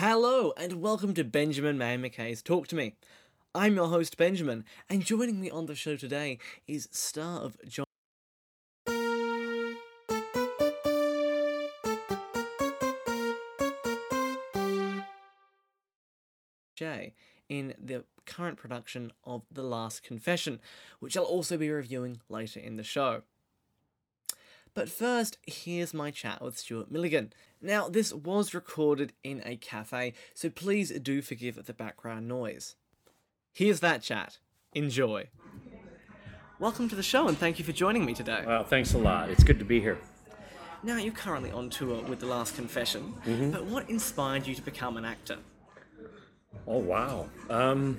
Hello, and welcome to Benjamin Maio Mackay's Talk to Me. I'm your host, Benjamin, and joining me on the show today is star of John. Jay in the current production of The Last Confession, which I'll also be reviewing later in the show. But first, here's my chat with Stuart Milligan. Now, this was recorded in a cafe, so please do forgive the background noise. Here's that chat. Enjoy. Welcome to the show, and thank you for joining me today. Well, thanks a lot. It's good to be here. Now, you're currently on tour with The Last Confession, but what inspired you to become an actor? Oh wow. Um,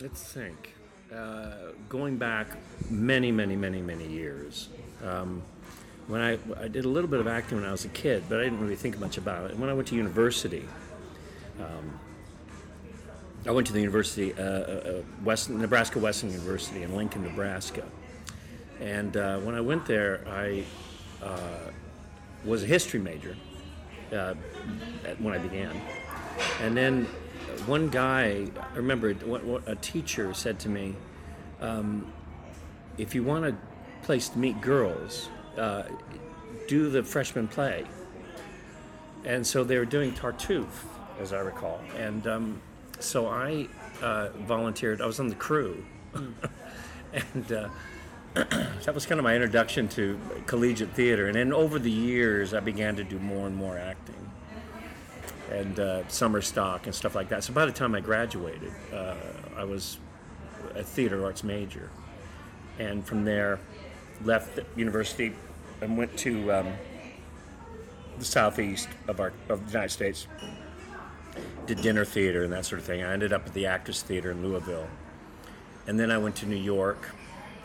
let's think. Uh, going back many, many, many, many years. Um, when I, I did a little bit of acting when I was a kid, but I didn't really think much about it. And when I went to university, um, I went to the university, uh, uh, uh, West, Nebraska Western University in Lincoln, Nebraska. And uh, when I went there, I uh, was a history major uh, when I began. And then one guy, I remember a teacher said to me, um, if you want a place to meet girls, uh, do the freshman play. And so they were doing Tartuffe, as I recall. And um, so I uh, volunteered, I was on the crew. and uh, that was kind of my introduction to collegiate theater. And then over the years, I began to do more and more acting and uh, summer stock and stuff like that. So by the time I graduated, uh, I was a theater arts major, and from there, left the university and went to um, the southeast of our of the United States. Did dinner theater and that sort of thing. I ended up at the Actors Theater in Louisville, and then I went to New York.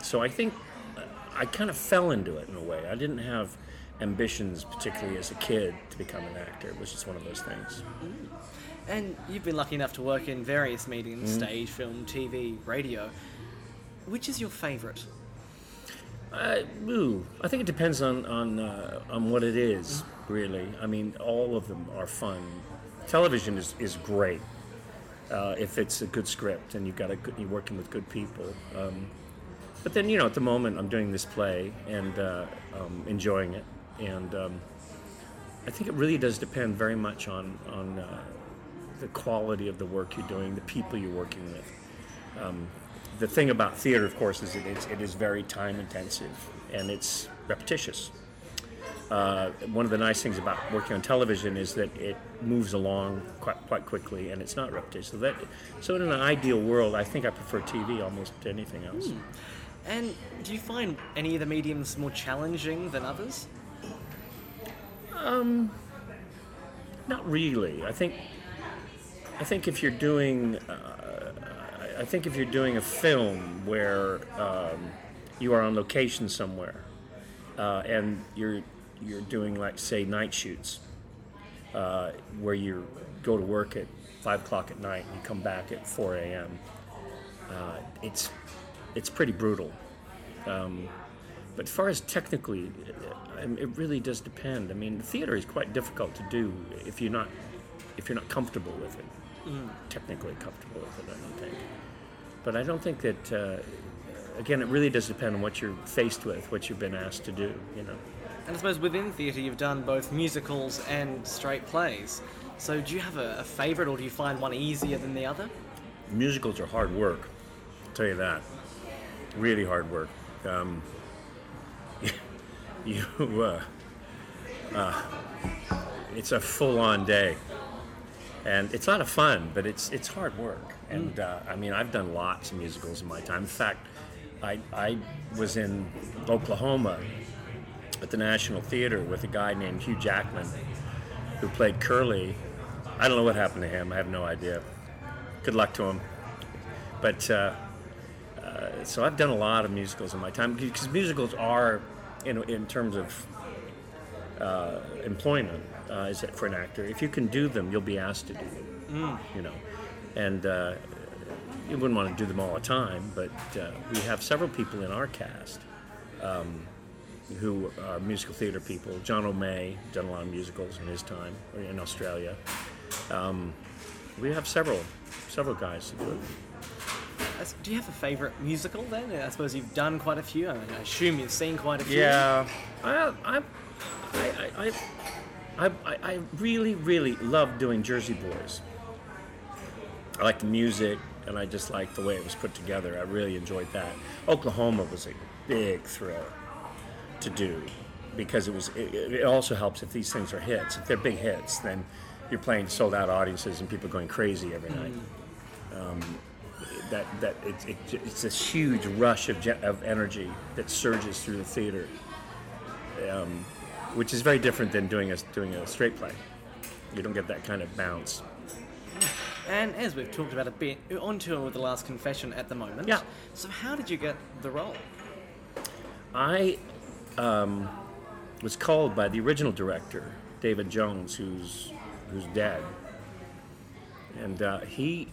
So I think uh, I kind of fell into it in a way. I didn't have ambitions, particularly as a kid, to become an actor. It was just one of those things. Mm. And you've been lucky enough to work in various mediums mm. stage, film, TV, radio. Which is your favourite? Uh, ooh, I think it depends on on uh, on what it is, really. I mean, all of them are fun. Television is, is great uh, if it's a good script and you've got a good, you're working with good people. Um, but then you know, at the moment, I'm doing this play and uh, um, enjoying it, and um, I think it really does depend very much on on uh, the quality of the work you're doing, the people you're working with Um, the thing about theater, of course, is it is, it is very time intensive and it's repetitious. Uh, one of the nice things about working on television is that it moves along quite, quite quickly and it's not repetitious. So, that, so in an ideal world, I think I prefer TV almost to anything else. And do you find any of the mediums more challenging than others? Not really. I think I think if you're doing uh, I- think if you're doing a film where um, you are on location somewhere uh, and you're you're doing like say night shoots uh, where you go to work at five o'clock at night and you come back at 4 a.m. Uh, it's it's pretty brutal. Um, but as far as technically, uh, mean, it really does depend. I mean, theater is quite difficult to do if you're not if you're not comfortable with it. Technically comfortable with it, I don't think. But I don't think that. Uh, again, it really does depend on what you're faced with, what you've been asked to do. You know. And I suppose within theatre you've done both musicals and straight plays. So do you have a, a favourite or do you find one easier than the other? musicals are hard work. I'll tell you that. Really hard work. Um, you, uh, uh, it's a full-on day, and it's a lot of fun, but it's it's hard work. And uh, I mean, I've done lots of musicals in my time. In fact, I I was in Oklahoma at the National Theater with a guy named Hugh Jackman, who played Curly. I don't know what happened to him. I have no idea good luck to him. But uh, uh, so I've done a lot of musicals in my time because musicals are, in, in terms of uh, employment, uh, is it for an actor? If you can do them, you'll be asked to do them. You know, and uh, you wouldn't want to do them all the time, but uh, we have several people in our cast um, who are musical theater people. John O'May done a lot of musicals in his time or in Australia. Um, we have several several guys to do it. Do you have a favourite musical then? I suppose you've done quite a few. I, mean, I assume you've seen quite a few. Yeah, I, I, I, I, I, I really, really love doing Jersey Boys. I like the music, and I just like the way it was put together. I really enjoyed that. Oklahoma was a big thrill to do because it was. It, it also helps if these things are hits. If they're big hits, then you're playing sold out audiences and people going crazy every night. Um, that that it, it, it's this huge rush of, of energy that surges through the theater, um, which is very different than doing a doing a straight play. You don't get that kind of bounce. And as we've talked about a bit, you're on tour with The Last Confession at the moment. Yeah. So how did you get the role? I um, was called by the original director, David Jones, who's who's dead, and uh, he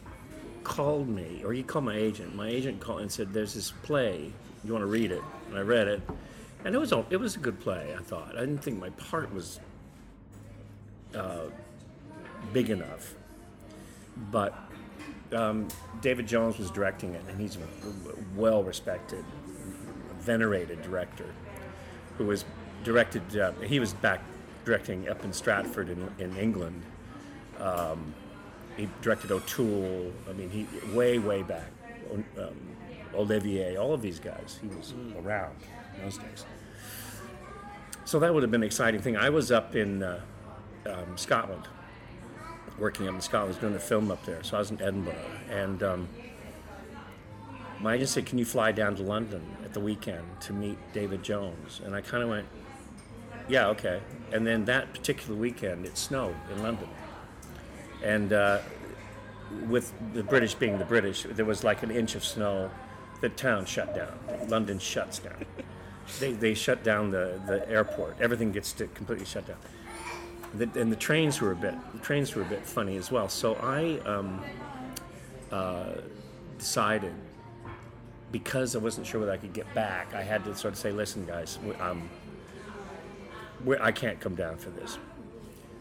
called me, or he called my agent. My agent called and said, "There's this play. You want to read it?" And I read it, and it was a, it was a good play. I thought. I didn't think my part was uh, big enough, but um, David Jones was directing it, and he's a well respected, venerated director who was directed. Uh, he was back directing up in Stratford in, in England. Um, he directed O'Toole. I mean, he way way back. Um, Olivier, all of these guys. He was around in those days. So that would have been an exciting thing. I was up in uh, um, Scotland, working up in Scotland. I was doing a film up there, so I was in Edinburgh, and um, my agent said, "Can you fly down to London at the weekend to meet David Jones?" And I kind of went, "Yeah, okay." And then that particular weekend, it snowed in London, and uh, with the British being the British, there was like an inch of snow. The town shut down. London shuts down. They, they shut down the, the airport. Everything gets to completely shut down. The, and the trains were a bit the trains were a bit funny as well. So I um, uh, decided because I wasn't sure whether I could get back, I had to sort of say, "Listen, guys, um, I can't come down for this."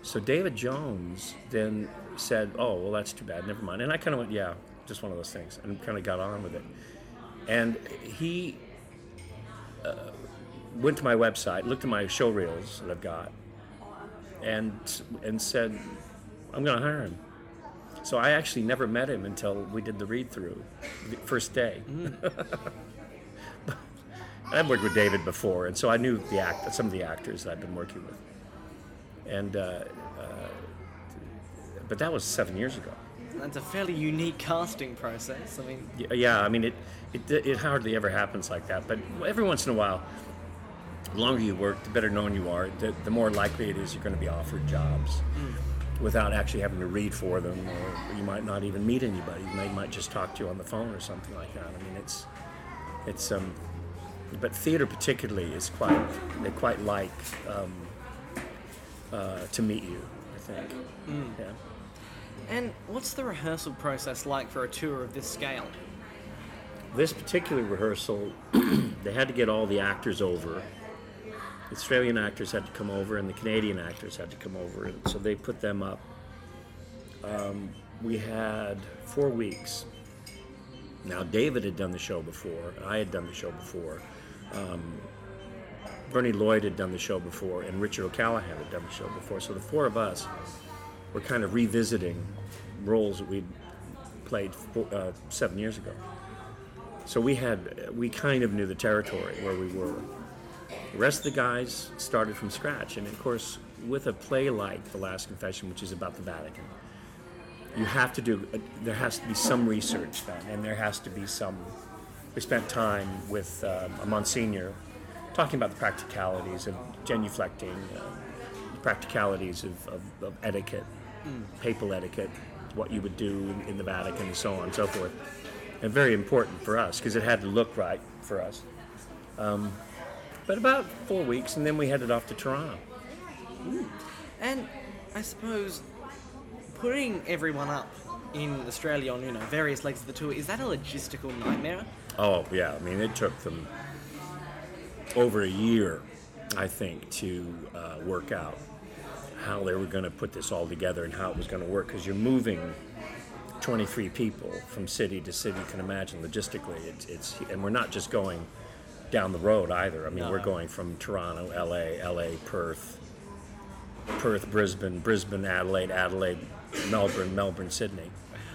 So David Jones then said, "Oh, well, that's too bad. Never mind." And I kind of went, "Yeah, just one of those things," and kind of got on with it. And he uh, went to my website, looked at my show reels that I've got, and and said, "I'm going to hire him." So I actually never met him until we did the read through, the first day. I've worked with David before, and so I knew the act, some of the actors that I've been working with, and uh, uh, but that was seven years ago. That's a fairly unique casting process. I mean, Yeah, I mean it, it. It hardly ever happens like that. But every once in a while, the longer you work, the better known you are. The, the more likely it is you're going to be offered jobs without actually having to read for them, or you might not even meet anybody. They might just talk to you on the phone or something like that. I mean, it's, it's um, but theater particularly is quite. They quite like um, uh, to meet you. I think. Yeah. and what's the rehearsal process like for a tour of this scale? this particular rehearsal, they had to get all the actors over. Australian actors had to come over, and the Canadian actors had to come over, and so they put them up. Um, we had four weeks. Now, David had done the show before. I had done the show before. Um, Bernie Lloyd had done the show before, and Richard O'Callaghan had done the show before. So the four of us were kind of revisiting roles that we'd played four, uh, seven years ago. So we had we kind of knew the territory where we were. The rest of the guys started from scratch, and of course, with a play like The Last Confession, which is about the Vatican, you have to do. There has to be some research done, and there has to be some. We spent time with um, a Monsignor talking about the practicalities of genuflecting, uh, the practicalities of, of, of etiquette, papal etiquette, what you would do in, in the Vatican, and so on and so forth and very important for us because it had to look right for us. Um, but about four weeks, and then we headed off to Toronto. And I suppose putting everyone up in Australia on you know various legs of the tour is that a logistical nightmare? Oh yeah, I mean it took them over a year, I think, to uh, work out how they were going to put this all together and how it was going to work because you're moving 23 people from city to city. You can imagine logistically, it's, it's and we're not just going down the road either. I mean, we're going from Toronto, LA, LA, Perth, Perth, Brisbane, Brisbane, Adelaide, Adelaide, Melbourne, Melbourne, Sydney.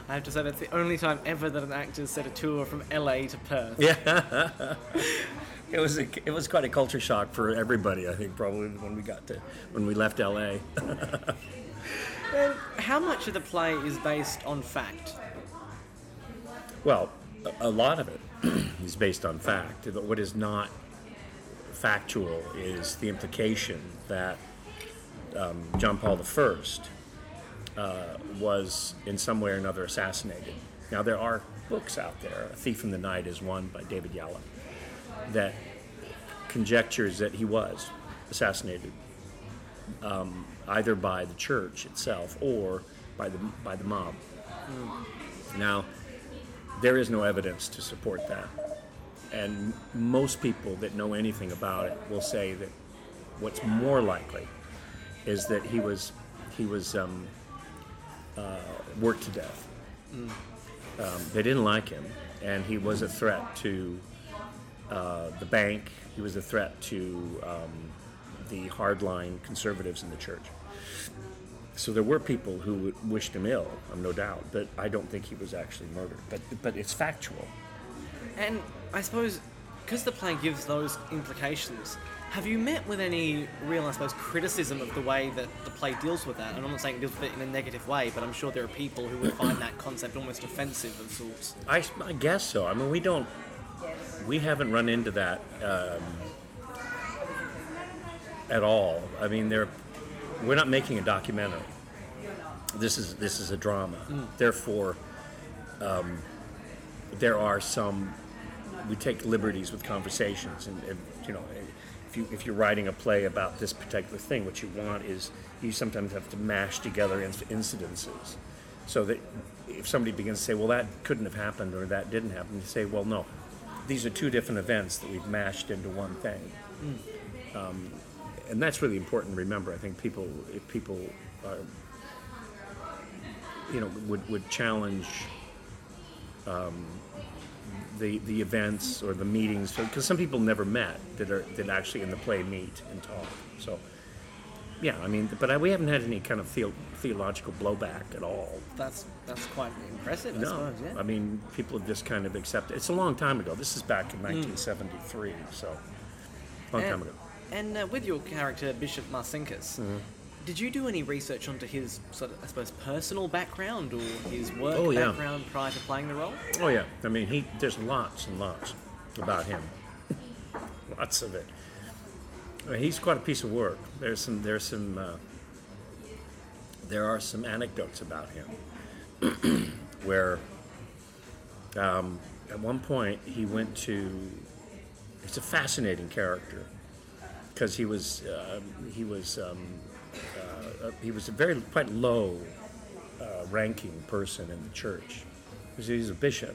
I have to say that's the only time ever that an actor said a tour from LA to Perth. Yeah, it was a, it was quite a culture shock for everybody. I think probably when we got to when we left LA. And how much of the play is based on fact? Well, a, a lot of it is based on fact. but What is not factual is the implication that um, John Paul I uh, was in some way or another assassinated. Now, there are books out there. A Thief in the Night is one by David Yallop that conjectures that he was assassinated um, either by the church itself or by the by the mob. Now, there is no evidence to support that, and most people that know anything about it will say that what's more likely is that he was he was um, uh, worked to death. Um, they didn't like him, and he was a threat to uh, the bank. He was a threat to um, the hardline conservatives in the church. So there were people who wished him ill, um, no doubt, but I don't think he was actually murdered. But but it's factual. And I suppose, because the play gives those implications, have you met with any real, I suppose, criticism of the way that the play deals with that? And I'm not saying it deals with it in a negative way, but I'm sure there are people who would find that concept almost offensive of sorts. I, I guess so. I mean, we don't, we haven't run into that um, at all. I mean, there, we're not making a documentary. This is this is a drama. Therefore, um, there are some. We take liberties with conversations, and, and you know, if you if you're writing a play about this particular thing, what you want is you sometimes have to mash together inc- incidences, so that if somebody begins to say, "Well, that couldn't have happened," or "That didn't happen," you say, "Well, no, these are two different events that we've mashed into one thing." Um, and that's really important to remember. I think people, if people are, you know, would, would challenge um, the the events or the meetings because some people never met that are that actually in the play meet and talk. So, yeah, I mean, but I, we haven't had any kind of theo- theological blowback at all. That's that's quite impressive, I No, suppose, yeah. I mean, people have just kind of accepted. It's a long time ago. This is back in 1973, so long time ago. And uh, with your character, Bishop Marcinkus, Mm-hmm. did you do any research onto his, sort of, I suppose, personal background or his work Oh, yeah. background prior to playing the role? Oh yeah, I mean, he there's lots and lots about him, lots of it. I mean, he's quite a piece of work. There's some there's some uh, there are some anecdotes about him where um, at one point he went to. It's a fascinating character because he was uh, he was um, uh, he was a very quite low uh, ranking person in the church. He was- He was a bishop.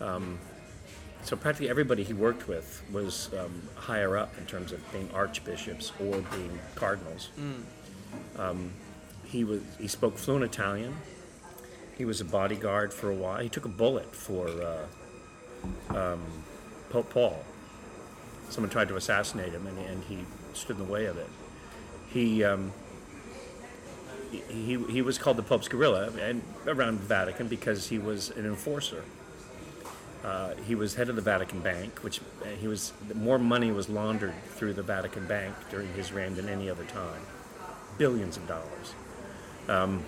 Um, so practically everybody he worked with was um, higher up in terms of being archbishops or being cardinals. Um, he was he spoke fluent Italian. He was a bodyguard for a while. He took a bullet for uh, um, Pope Paul. Someone tried to assassinate him, and, and he stood in the way of it. He um, he, he was called the Pope's gorilla and around the Vatican because he was an enforcer. Uh, he was head of the Vatican Bank, which uh, he was more money was laundered through the Vatican Bank during his reign than any other time, billions of dollars. Um,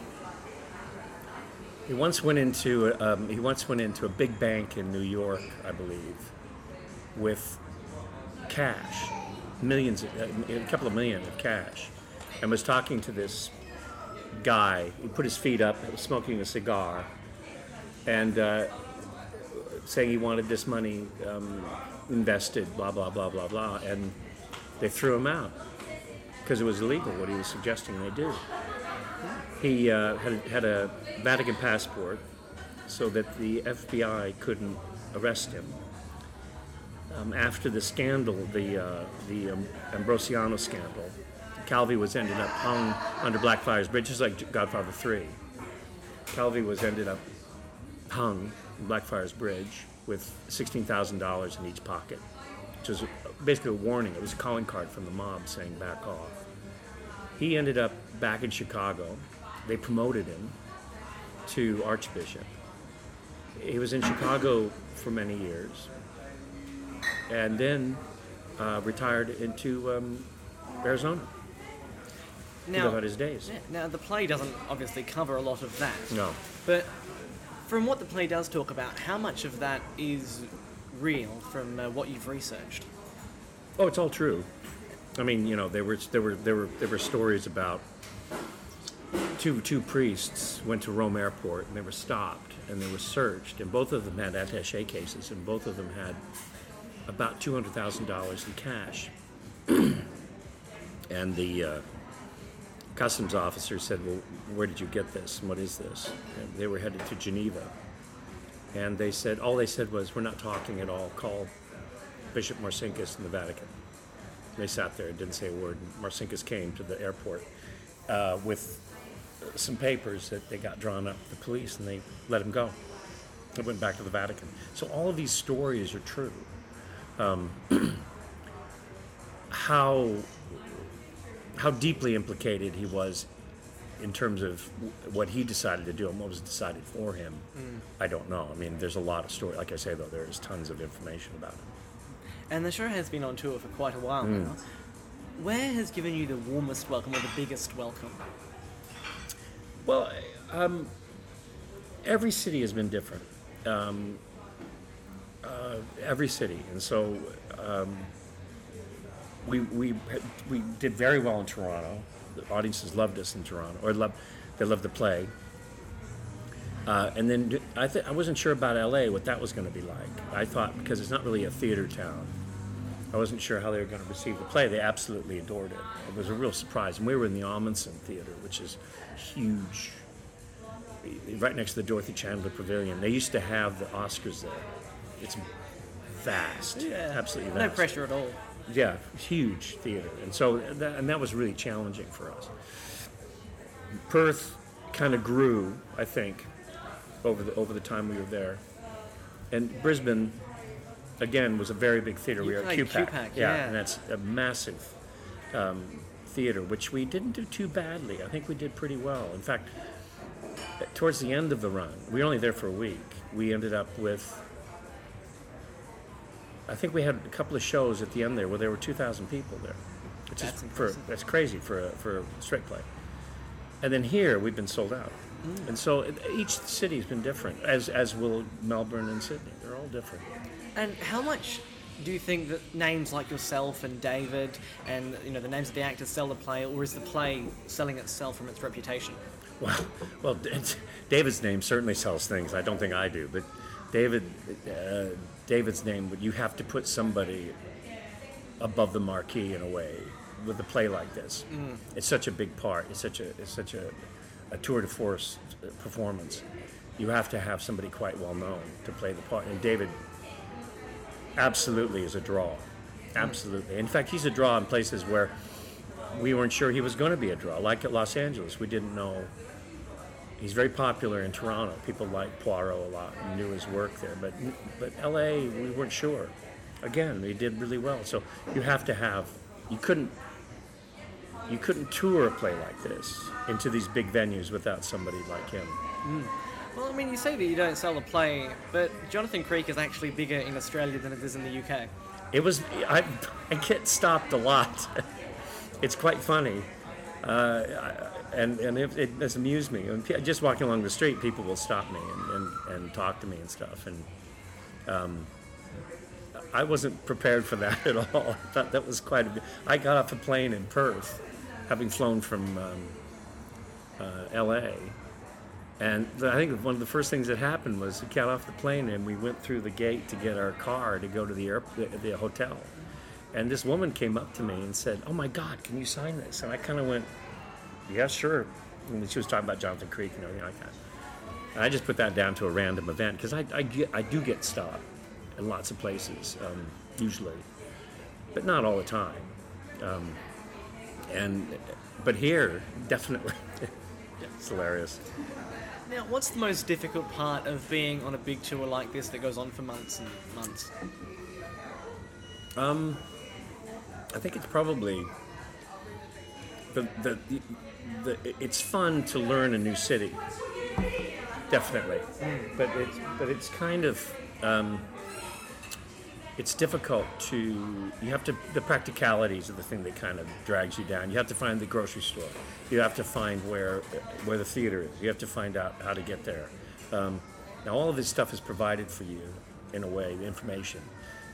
he once went into um, he once went into a big bank in New York, I believe, with cash, millions, uh, a couple of million of cash, and was talking to this guy. He put his feet up, smoking a cigar, and uh, saying he wanted this money um, invested, blah, blah, blah, blah, blah. And they threw him out because it was illegal what he was suggesting they do. He uh, had, had a Vatican passport so that the FBI couldn't arrest him. Um, after the scandal, the, uh, the um, Ambrosiano scandal Calvi was ended up hung under Blackfriars Bridge, just like Godfather 3. Calvi was ended up hung Blackfriars Bridge with $16,000 in each pocket, which was basically a warning. It was a calling card from the mob saying back off. He ended up back in Chicago. They promoted him to Archbishop. He was in Chicago for many years and then uh, retired into um, Arizona. Now, had his days. yeah, now the play doesn't obviously cover a lot of that. No. But from what the play does talk about, how much of that is real from uh, what you've researched? Oh, it's all true. I mean, you know, there were there were there were there were stories about two two priests went to Rome Airport and they were stopped and they were searched and both of them had attaché cases and both of them had about two hundred thousand dollars in cash. and the uh, customs officer said, "Well, where did you get this? And what is this?" And they were headed to Geneva, and they said all they said was, "We're not talking at all. Call Bishop Marcinkus in the Vatican." They sat there and didn't say a word. Marcinkus came to the airport uh, with some papers that they got drawn up the police, and they let him go. They went back to the Vatican. So all of these stories are true. Um, how how deeply implicated he was in terms of what he decided to do and what was decided for him, I don't know. I mean, there's a lot of story. Like I say, though, there's tons of information about him. And the show has been on tour for quite a while Hmm. now. Where has given you the warmest welcome or the biggest welcome? Well, um, every city has been different. Um, uh, every city, and so um, we we we did very well in Toronto. The audiences loved us in Toronto, or loved they loved the play. Uh, and then I th- I wasn't sure about LA what that was going to be like. I thought because it's not really a theater town. I wasn't sure how they were going to receive the play. They absolutely adored it. It was a real surprise. And we were in the Ahmanson Theater, which is huge, right next to the Dorothy Chandler Pavilion. They used to have the Oscars there. It's vast, absolutely vast. No pressure at all. Yeah, huge theater, and so that, and that was really challenging for us. Perth kind of grew, I think, over the over the time we were there, and Brisbane, again, was a very big theater. You we were at QPAC, QPAC, yeah, yeah. and that's a massive um, theater, which we didn't do too badly. I think we did pretty well. In fact, towards the end of the run, we were only there for a week. We ended up with I think we had a couple of shows at the end there where there were 2,000 people there. Which That's is for, that's crazy for a, for a straight play. And then here we've been sold out. Mm. And so each city's been different, as as will Melbourne and Sydney. They're all different. And how much do you think that names like yourself and David and you know the names of the actors sell the play, or is the play selling itself from its reputation? Well, well, David's name certainly sells things. I don't think I do, but David, uh, David's name, you have to put somebody above the marquee in a way with a play like this. Mm. It's such a big part. It's such a it's such a, a tour de force uh, performance. You have to have somebody quite well known to play the part. And David absolutely is a draw. Mm. Absolutely. In fact, he's a draw in places where we weren't sure he was going to be a draw. Like at Los Angeles, we didn't know. He's very popular in Toronto. People like Poirot a lot and knew his work there. But but L.A. we weren't sure. Again, he did really well. So you have to have. You couldn't. You couldn't tour a play like this into these big venues without somebody like him. Well, I mean, you say that you don't sell the play, but Jonathan Creek is actually bigger in Australia than it is in the UK. It was I, I get stopped a lot. it's quite funny, uh, and and it, it amused me. And just walking along the street, people will stop me and, and, and talk to me and stuff. And um, I wasn't prepared for that at all. I thought that was quite a bit. I got off a plane in Perth, having flown from um, uh, L.A. And I think one of the first things that happened was we got off the plane and we went through the gate to get our car to go to the, air, the, the hotel. And this woman came up to me and said, "Oh my God, can you sign this?" And I kind of went, "Yeah, sure." And she was talking about Jonathan Creek and everything like that. And I just put that down to a random event because I, I, get, I do get stopped in lots of places, um, usually, but not all the time. Um, and but here definitely it's hilarious. Now, what's the most difficult part of being on a big tour like this that goes on for months and months? Um, I think it's probably the, the, the, the it's fun to learn a new city, definitely, but it's but it's kind of um, it's difficult to you have to the practicalities are the thing that kind of drags you down. You have to find the grocery store. You have to find where where the theater is. You have to find out how to get there. Um, now all of this stuff is provided for you in a way, the information,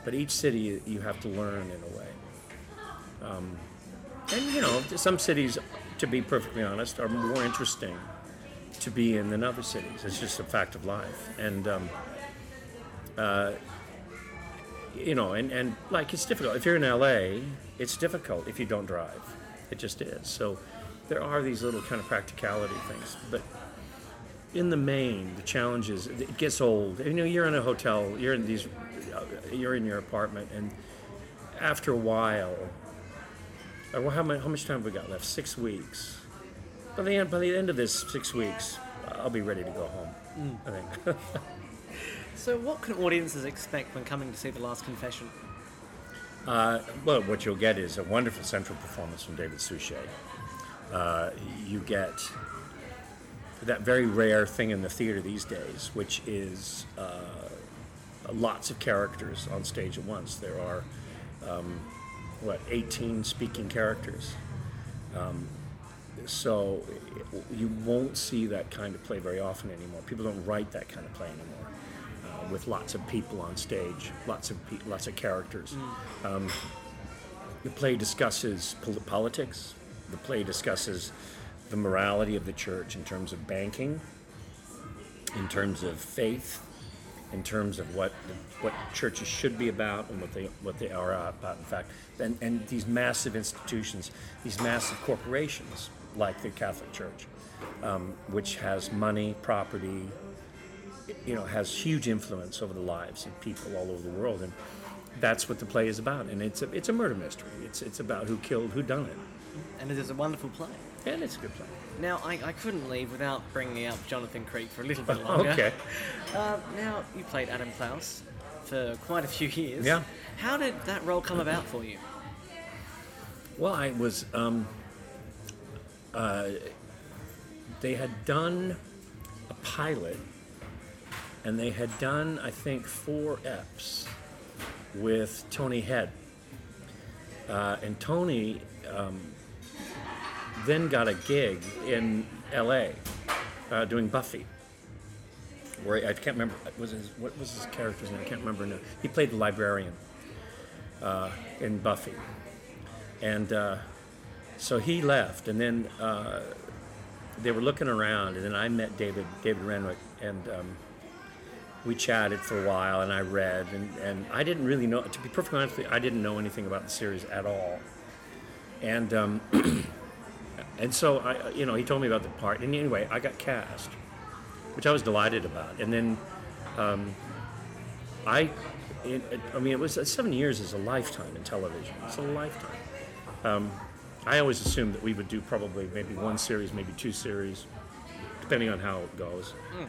but each city you have to learn in a way. Um, and you know, some cities, to be perfectly honest, are more interesting to be in than other cities. It's just a fact of life, and um, uh, you know, and, and like it's difficult. If you're in LA, it's difficult if you don't drive. It just is. So there are these little kind of practicality things, but in the main, the challenge is it gets old. You know, you're in a hotel, you're in these, you're in your apartment, and after a while, uh, well, how much, how much time have we got left? Six weeks. By the end, by the end of this six weeks, I'll be ready to go home. I think. So, what can audiences expect when coming to see The Last Confession? Uh, well, what you'll get is a wonderful central performance from David Suchet. Uh, you get that very rare thing in the theater these days, which is uh, lots of characters on stage at once. There are, um, what, 18 speaking characters. Um, so you won't see that kind of play very often anymore. People don't write that kind of play anymore with lots of people on stage, lots of pe- lots of characters. Mm. Um, the play discusses pol- politics. The play discusses the morality of the church in terms of banking, in terms of faith, in terms of what what churches should be about and what they what they are about. In fact, and, and these massive institutions, these massive corporations like the Catholic Church, um, which has money, property, you know, has huge influence over the lives of people all over the world, and that's what the play is about. And it's a, it's a murder mystery. It's it's about who killed, who done it. And it is a wonderful play. And it's a good play. Now, I, I couldn't leave without bringing up Jonathan Creek for a little bit longer. okay. Uh, now, you played Adam Klaus for quite a few years. Yeah. How did that role come about for you? Well, I was. Um, uh, they had done a pilot and they had done, I think, four EPs with Tony Head. Uh, and Tony um, then got a gig in LA uh, doing Buffy. Where I can't remember was his, what was his character's name? I can't remember now. He played the librarian uh, in Buffy, and uh, so he left. And then uh, they were looking around, and then I met David David Renwick, and um, we chatted for a while and I read and, and I didn't really know to be perfectly honest with you, I didn't know anything about the series at all and um, and so I you know he told me about the part and anyway I got cast which I was delighted about. And then um, I it, I mean it was uh, seven years is a lifetime in television. It's a lifetime. Um, I always assumed that we would do probably maybe one series maybe two series depending on how it goes. Mm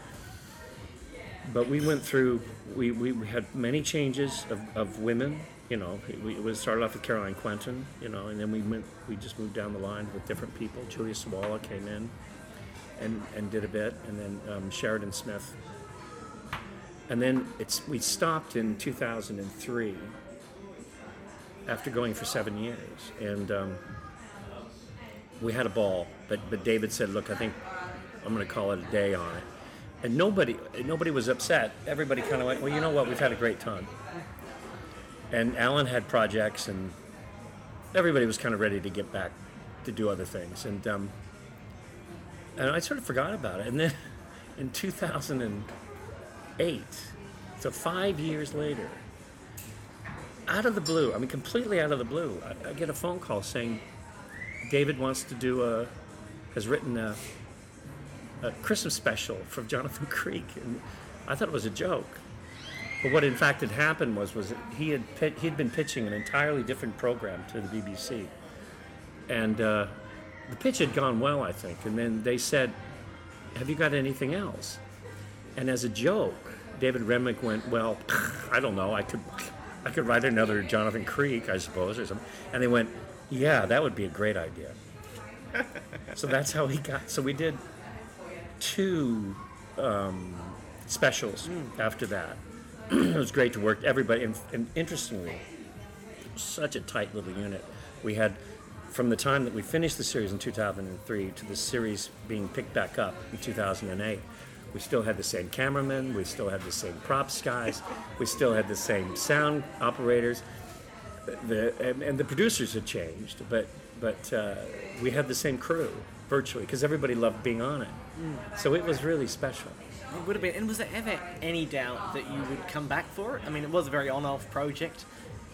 but we went through, we, we had many changes of, of women. You know, we, we started off with Caroline Quentin, you know, and then we went, we just moved down the line with different people. Julia Sawalha came in and, and did a bit, and then um, Sheridan Smith. And then it's, we stopped in 2003 after going for seven years. And um, we had a ball, but, but David said, look, I think I'm going to call it a day on it and nobody nobody was upset. Everybody kind of went, well, you know what, we've had a great time. And Alan had projects, and everybody was kind of ready to get back to do other things, and um, and I sort of forgot about it. And then in 2008, so five years later, out of the blue, I mean, completely out of the blue, I, I get a phone call saying David wants to do a has written a a Christmas special from Jonathan Creek, and I thought it was a joke. But what in fact had happened was was he had he had been pitching an entirely different program to the BBC, and uh, the pitch had gone well, I think. And then they said, "Have you got anything else?" And as a joke, David Renwick went, "Well, I don't know. I could, I could write another Jonathan Creek, I suppose, or something." And they went, "Yeah, that would be a great idea." so that's how he got. So we did two um, specials after that. it was great to work. Everybody, and, and interestingly, such a tight little unit. We had, from the time that we finished the series in 2003 to the series being picked back up in 2008, we still had the same cameramen, we still had the same props guys, we still had the same sound operators. The, and, and the producers had changed, but, but uh, we had the same crew virtually because everybody loved being on it. So it was really special. It would have been. And was there ever any doubt that you would come back for it? I mean, it was a very on-off project.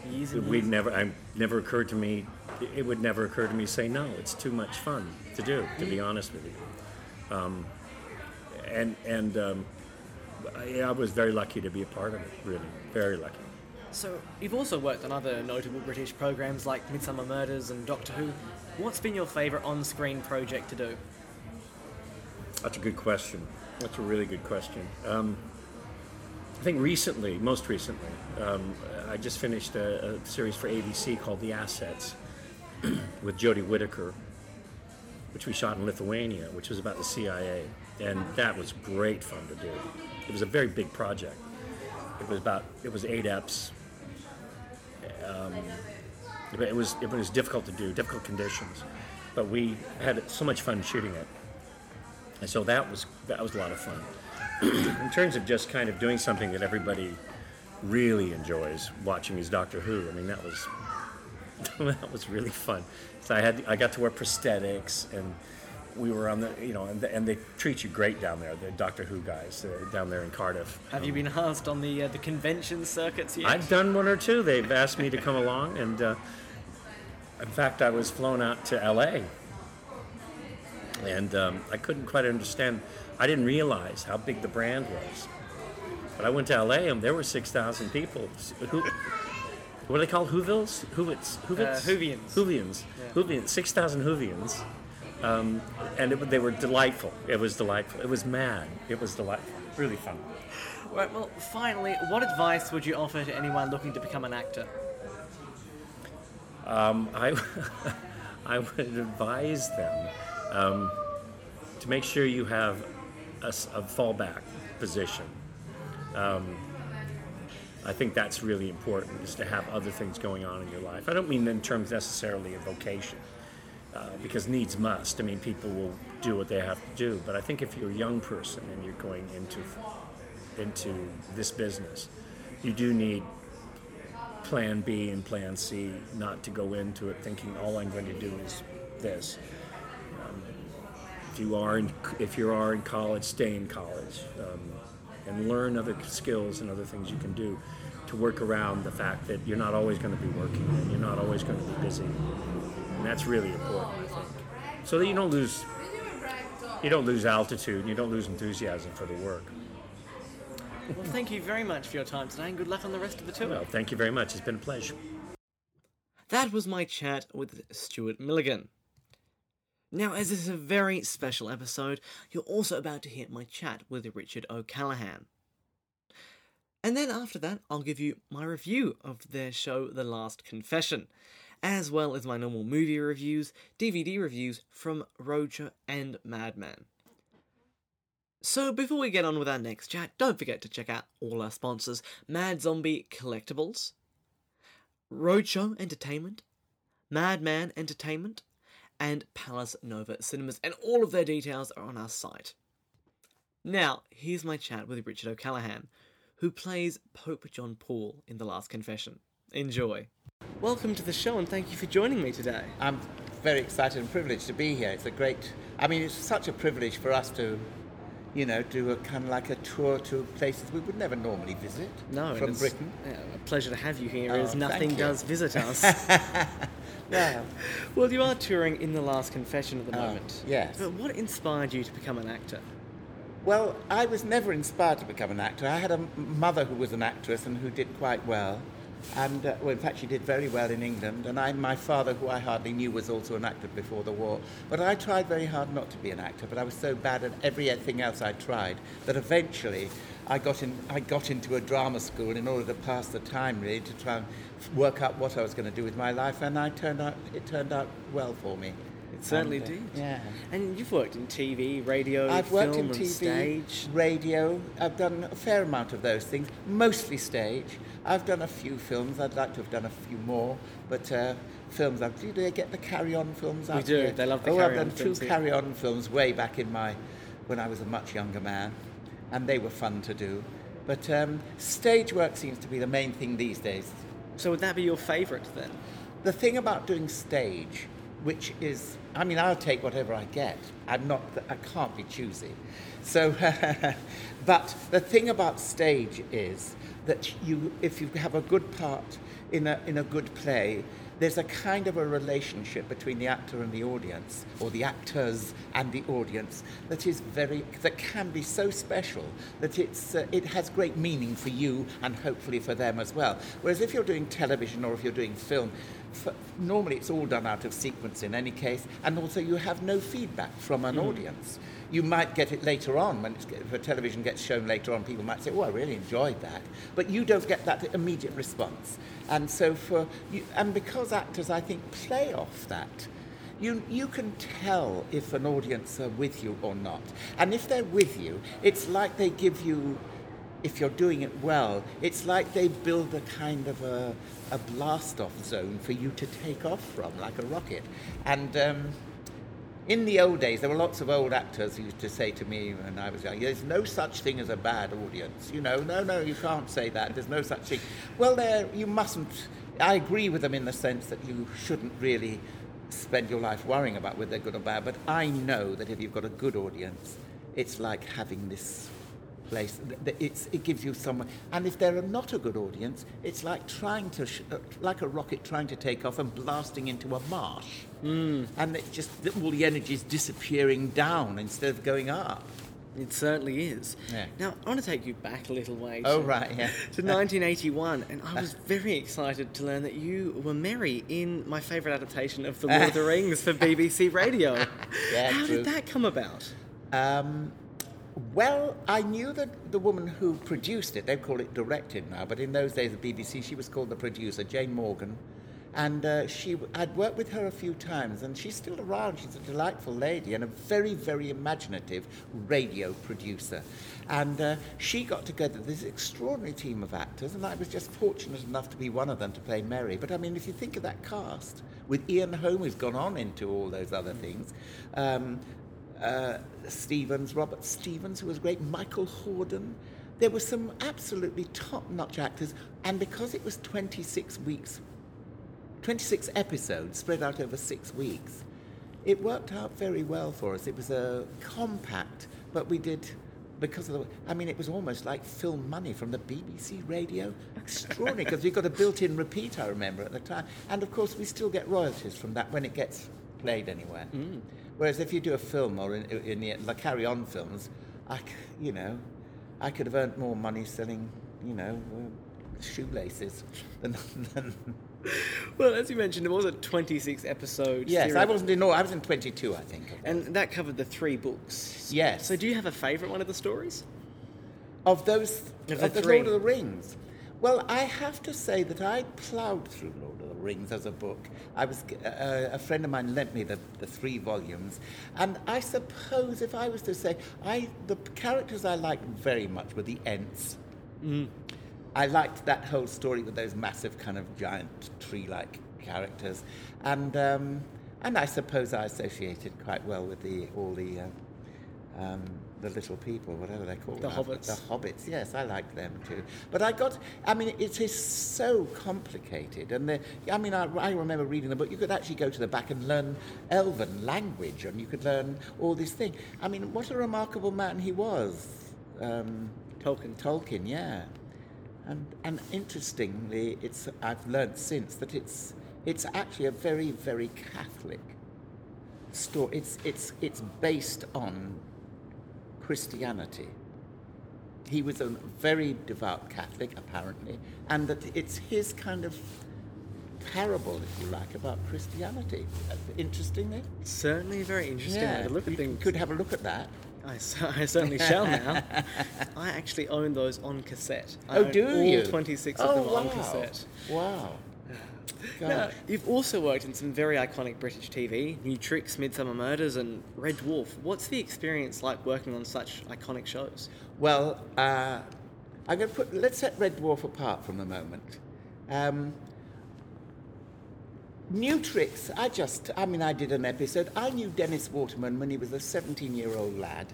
Years and We years. never, I never occurred to me, it would never occur to me to say no. It's too much fun to do, to be honest with you. Um, and and um, I, I was very lucky to be a part of it. Really, very lucky. So you've also worked on other notable British programs like Midsomer Murders and Doctor Who. What's been your favourite on-screen project to do? That's a good question. That's a really good question. Um, I think recently, most recently, um, I just finished a, a series for ABC called The Assets with Jodie Whittaker, which we shot in Lithuania, which was about the CIA, and that was great fun to do. It was a very big project. It was about it was eight eps. Um, it was it was difficult to do, difficult conditions, but we had so much fun shooting it. And so that was that was a lot of fun. In terms of just kind of doing something that everybody really enjoys watching is Doctor Who. I mean, that was that was really fun. So I had I got to wear prosthetics and we were on the you know and, and they treat you great down there. The Doctor Who guys uh, down there in Cardiff. Have you been asked on the uh, the convention circuits yet? I've done one or two. They've asked me to come along, and uh, in fact, I was flown out to L.A. and um, I couldn't quite understand. I didn't realize how big the brand was. But I went to L.A. and there were six thousand people. Who, what are they called? Whovilles? Whovits? Whovits? Uh, Whovians. Whovians. Yeah. Whovians. Six thousand Whovians. Um, and it, they were delightful. It was delightful. It was mad. It was delightful. Really fun. Right, well, finally, what advice would you offer to anyone looking to become an actor? Um, I, I would advise them um, to make sure you have a fallback position. Um, I think that's really important, is to have other things going on in your life. I don't mean in terms necessarily of vocation, uh, because needs must. I mean, people will do what they have to do. But I think if you're a young person and you're going into into this business, you do need plan B and plan C, not to go into it thinking all I'm going to do is this. If you are in, if you are in college, stay in college um, and learn other skills and other things you can do to work around the fact that you're not always going to be working and you're not always going to be busy, and that's really important, I think, so that you don't lose you don't lose altitude, and you don't lose enthusiasm for the work. Well, thank you very much for your time today, and good luck on the rest of the tour. Well, thank you very much. It's been a pleasure. That was my chat with Stuart Milligan. Now, as this is a very special episode, you're also about to hear my chat with Richard O'Callaghan. And then after that, I'll give you my review of their show, The Last Confession, as well as my normal movie reviews, DVD reviews from Roadshow and Madman. So before we get on with our next chat, don't forget to check out all our sponsors Mad Zombie Collectables, Roadshow Entertainment, Madman Entertainment, and Palace Nova Cinemas, and all of their details are on our site. Now, here's my chat with Richard O'Callaghan, who plays Pope John Paul in The Last Confession. Enjoy. Welcome to the show, and thank you for joining me today. I'm very excited and privileged to be here. It's a great, I mean, it's such a privilege for us to, you know, do a kind of like a tour to places we would never normally visit No, from it's, Britain. yeah, a pleasure to have you here, Oh, as nothing does visit us. Yeah. well, you are touring in The Last Confession at the Oh, moment. yes. But what inspired you to become an actor? Well, I was never inspired to become an actor. I had a mother who was an actress and who did quite well. And uh, well, in fact, she did very well in England. And I, my father, who I hardly knew, was also an actor before the war. But I tried very hard not to be an actor. But I was so bad at everything else I tried that eventually I got in. I got into a drama school in order to pass the time, really, to try and work out what I was going to do with my life. And I turned out. It turned out well for me. It certainly And, uh, did. yeah. And you've worked in TV, radio, I've worked film, in and TV, stage. radio. I've done a fair amount of those things, mostly stage. I've done a few films. I'd like to have done a few more, but uh, films. I've, do they get the Carry On films? We out do. here? They love the oh, Carry I've done two. Carry On films way back in my when I was a much younger man, and they were fun to do. But um, stage work seems to be the main thing these days. So would that be your favourite then? The thing about doing stage, which is, I mean, I'll take whatever I get. I'm not, I can't be choosy. So, but the thing about stage is that you, if you have a good part in a, in a good play, there's a kind of a relationship between the actor and the audience, or the actors and the audience, that is very, that can be so special that it's, uh, it has great meaning for you and hopefully for them as well. Whereas if you're doing television or if you're doing film, f- normally it's all done out of sequence in any case, and also you have no feedback from an audience. You might get it later on when if a television gets shown later on. People might say, "Oh, I really enjoyed that," but you don't get that immediate response. And so for you, and because actors, I think, play off that. You, you can tell if an audience are with you or not. And if they're with you, it's like they give you if you're doing it well, it's like they build a kind of a, a blast off zone for you to take off from, like a rocket. And um, in the old days, there were lots of old actors who used to say to me when I was young, there's no such thing as a bad audience. You know, no, no, you can't say that. There's no such thing. Well, there, you mustn't. I agree with them in the sense that you shouldn't really spend your life worrying about whether they're good or bad. But I know that if you've got a good audience, it's like having this place. It's, it gives you someone. And if they're not a good audience, it's like trying to, sh- uh, like a rocket trying to take off and blasting into a marsh. Mm. And it's just all the energy is disappearing down instead of going up. It certainly is. Yeah. Now, I want to take you back a little way. Oh, to, right, yeah. To 1981, and I was very excited to learn that you were Merry in my favourite adaptation of The Lord of the Rings for BBC Radio. Yeah, How true. did that come about? Um, well, I knew that the woman who produced it, they call it directed now, but in those days at BBC, she was called the producer, Jane Morgan. And uh, she, I'd worked with her a few times, and she's still around. She's a delightful lady and a very, very imaginative radio producer. And uh, she got together this extraordinary team of actors, and I was just fortunate enough to be one of them to play Merry. But I mean, if you think of that cast, with Ian Holm, who's gone on into all those other things, um, uh, Stephens, Robert Stephens, who was great, Michael Hordern. There were some absolutely top-notch actors, and because it was 26 weeks, 26 episodes spread out over six weeks, it worked out very well for us. It was a compact, but we did because of the. I mean, it was almost like film money from the BBC radio. Extraordinary, because we got a built-in repeat. I remember at the time, and of course we still get royalties from that when it gets played anywhere. Whereas if you do a film or in, in the, the Carry On films, I, you know, I could have earned more money selling, you know, uh, shoelaces than. than Well, as you mentioned, it was a 26 episode yes, series. I wasn't in all. I was in 22, I think. And that covered the three books. Yes. So, do you have a favourite one of the stories? Of those, Of of, the the. Lord of the Rings. Well, I have to say that I ploughed through Lord of the Rings as a book. I was uh, a friend of mine lent me the, the three volumes, and I suppose if I was to say, I the characters I liked very much were the Ents. I liked that whole story with those massive kind of giant tree-like characters, and um, and I suppose I associated quite well with the all the. Uh, um, the little people, whatever they're called. The hobbits. The hobbits, yes, I like them too. But I got, I mean, it is so complicated. And the, I mean, I, I remember reading the book, you could actually go to the back and learn Elven language, and you could learn all these things. I mean, what a remarkable man he was. Um, Tolkien. Tolkien, yeah. And, and interestingly, it's, I've learned since that it's, it's actually a very, very Catholic story. It's, it's, it's based on Christianity. he was a very devout Catholic, apparently, and that it's his kind of parable, if you like, about Christianity. Interestingly, Certainly very interesting to look at you things. could have a look at that. I, I certainly shall now. I actually own those on cassette. Oh, I Oh, do all you? 26 oh, of them wow. on cassette. Wow. You've also worked in some very iconic British TV, New Tricks, Midsomer Murders, and Red Dwarf. What's the experience like working on such iconic shows? Well, uh, I'm going to put. Let's set Red Dwarf apart from the moment. Um, New tricks. I just. I mean, I did an episode. I knew Dennis Waterman when he was a 17-year-old lad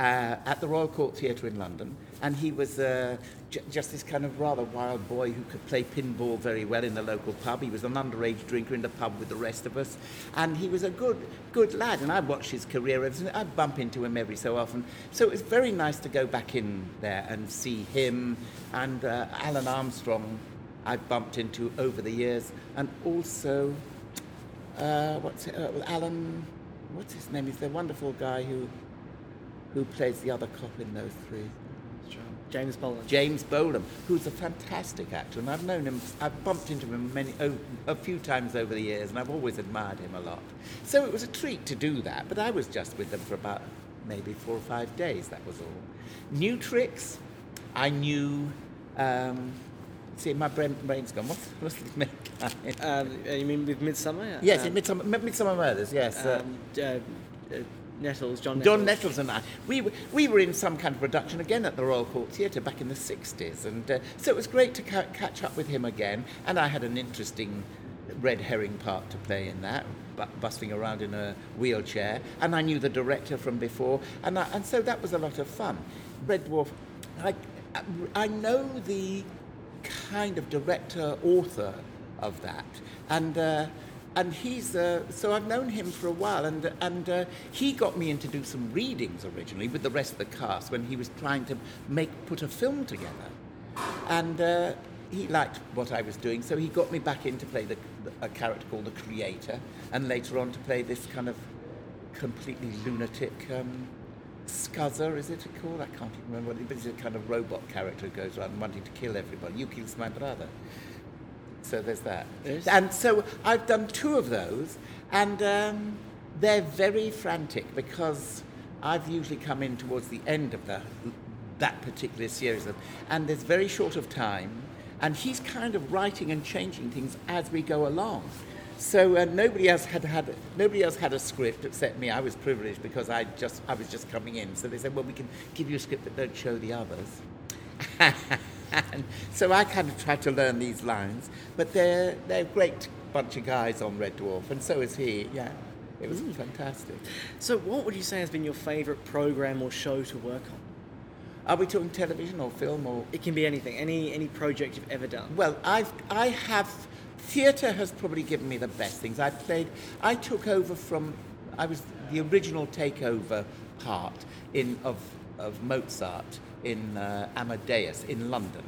uh, at the Royal Court Theatre in London, and he was uh, j- just this kind of rather wild boy who could play pinball very well in the local pub. He was an underage drinker in the pub with the rest of us, and he was a good, good lad. And I watched his career. ever since. I'd bump into him every so often. So it was very nice to go back in there and see him and uh, Alun Armstrong. I've bumped into over the years, and also uh, what's it, uh, Alan? What's his name? He's the wonderful guy who who plays the other cop in those three. James Bolam. James Bolam, who's a fantastic actor, and I've known him. I've bumped into him many oh, a few times over the years, and I've always admired him a lot. So it was a treat to do that. But I was just with them for about maybe four or five days. That was all. New tricks. I knew. Um, see, my brain, brain's gone. What's, what's the guy? Um, uh, you mean with Midsomer? Yes, um, in Midsomer, Midsomer Murders. Yes. uh, um, uh, uh, Nettles, John Nettles. Don Nettles and I, we, were- we were in some kind of production again at the Royal Court Theatre back in the 60s. And uh, so it was great to ca- catch up with him again. And I had an interesting red herring part to play in that, bu- bustling around in a wheelchair. And I knew the director from before. And, I, and so that was a lot of fun. Red Dwarf, I, I know the kind of director, author of that. And, uh, and he's, uh, so I've known him for a while, and, and uh, he got me in to do some readings originally with the rest of the cast when he was trying to make, put a film together. And uh, he liked what I was doing, so he got me back in to play the, a character called the Creator, and later on to play this kind of completely lunatic um, Scuzzer, is it a called? I can't even remember. But he's a kind of robot character who goes around wanting to kill everybody. You killed my brother. So there's that. Yes. And so I've done two of those, and um, they're very frantic because I've usually come in towards the end of the, that particular series, of, and there's very short of time, and he's kind of writing and changing things as we go along. So uh, nobody else had had nobody else had a script except me. I was privileged because I just I was just coming in. So they said, well, we can give you a script, but don't show the others. and so I kind of tried to learn these lines, but they're they're a great bunch of guys on Red Dwarf, and so is he. Yeah, it was hmm. fantastic. So, what would you say has been your favourite program or show to work on? Are we talking television or film or? It can be anything, any any project you've ever done. Well, I've I have theatre has probably given me the best things. I played. I took over from. I was the original takeover part in of of Mozart in uh, Amadeus in London.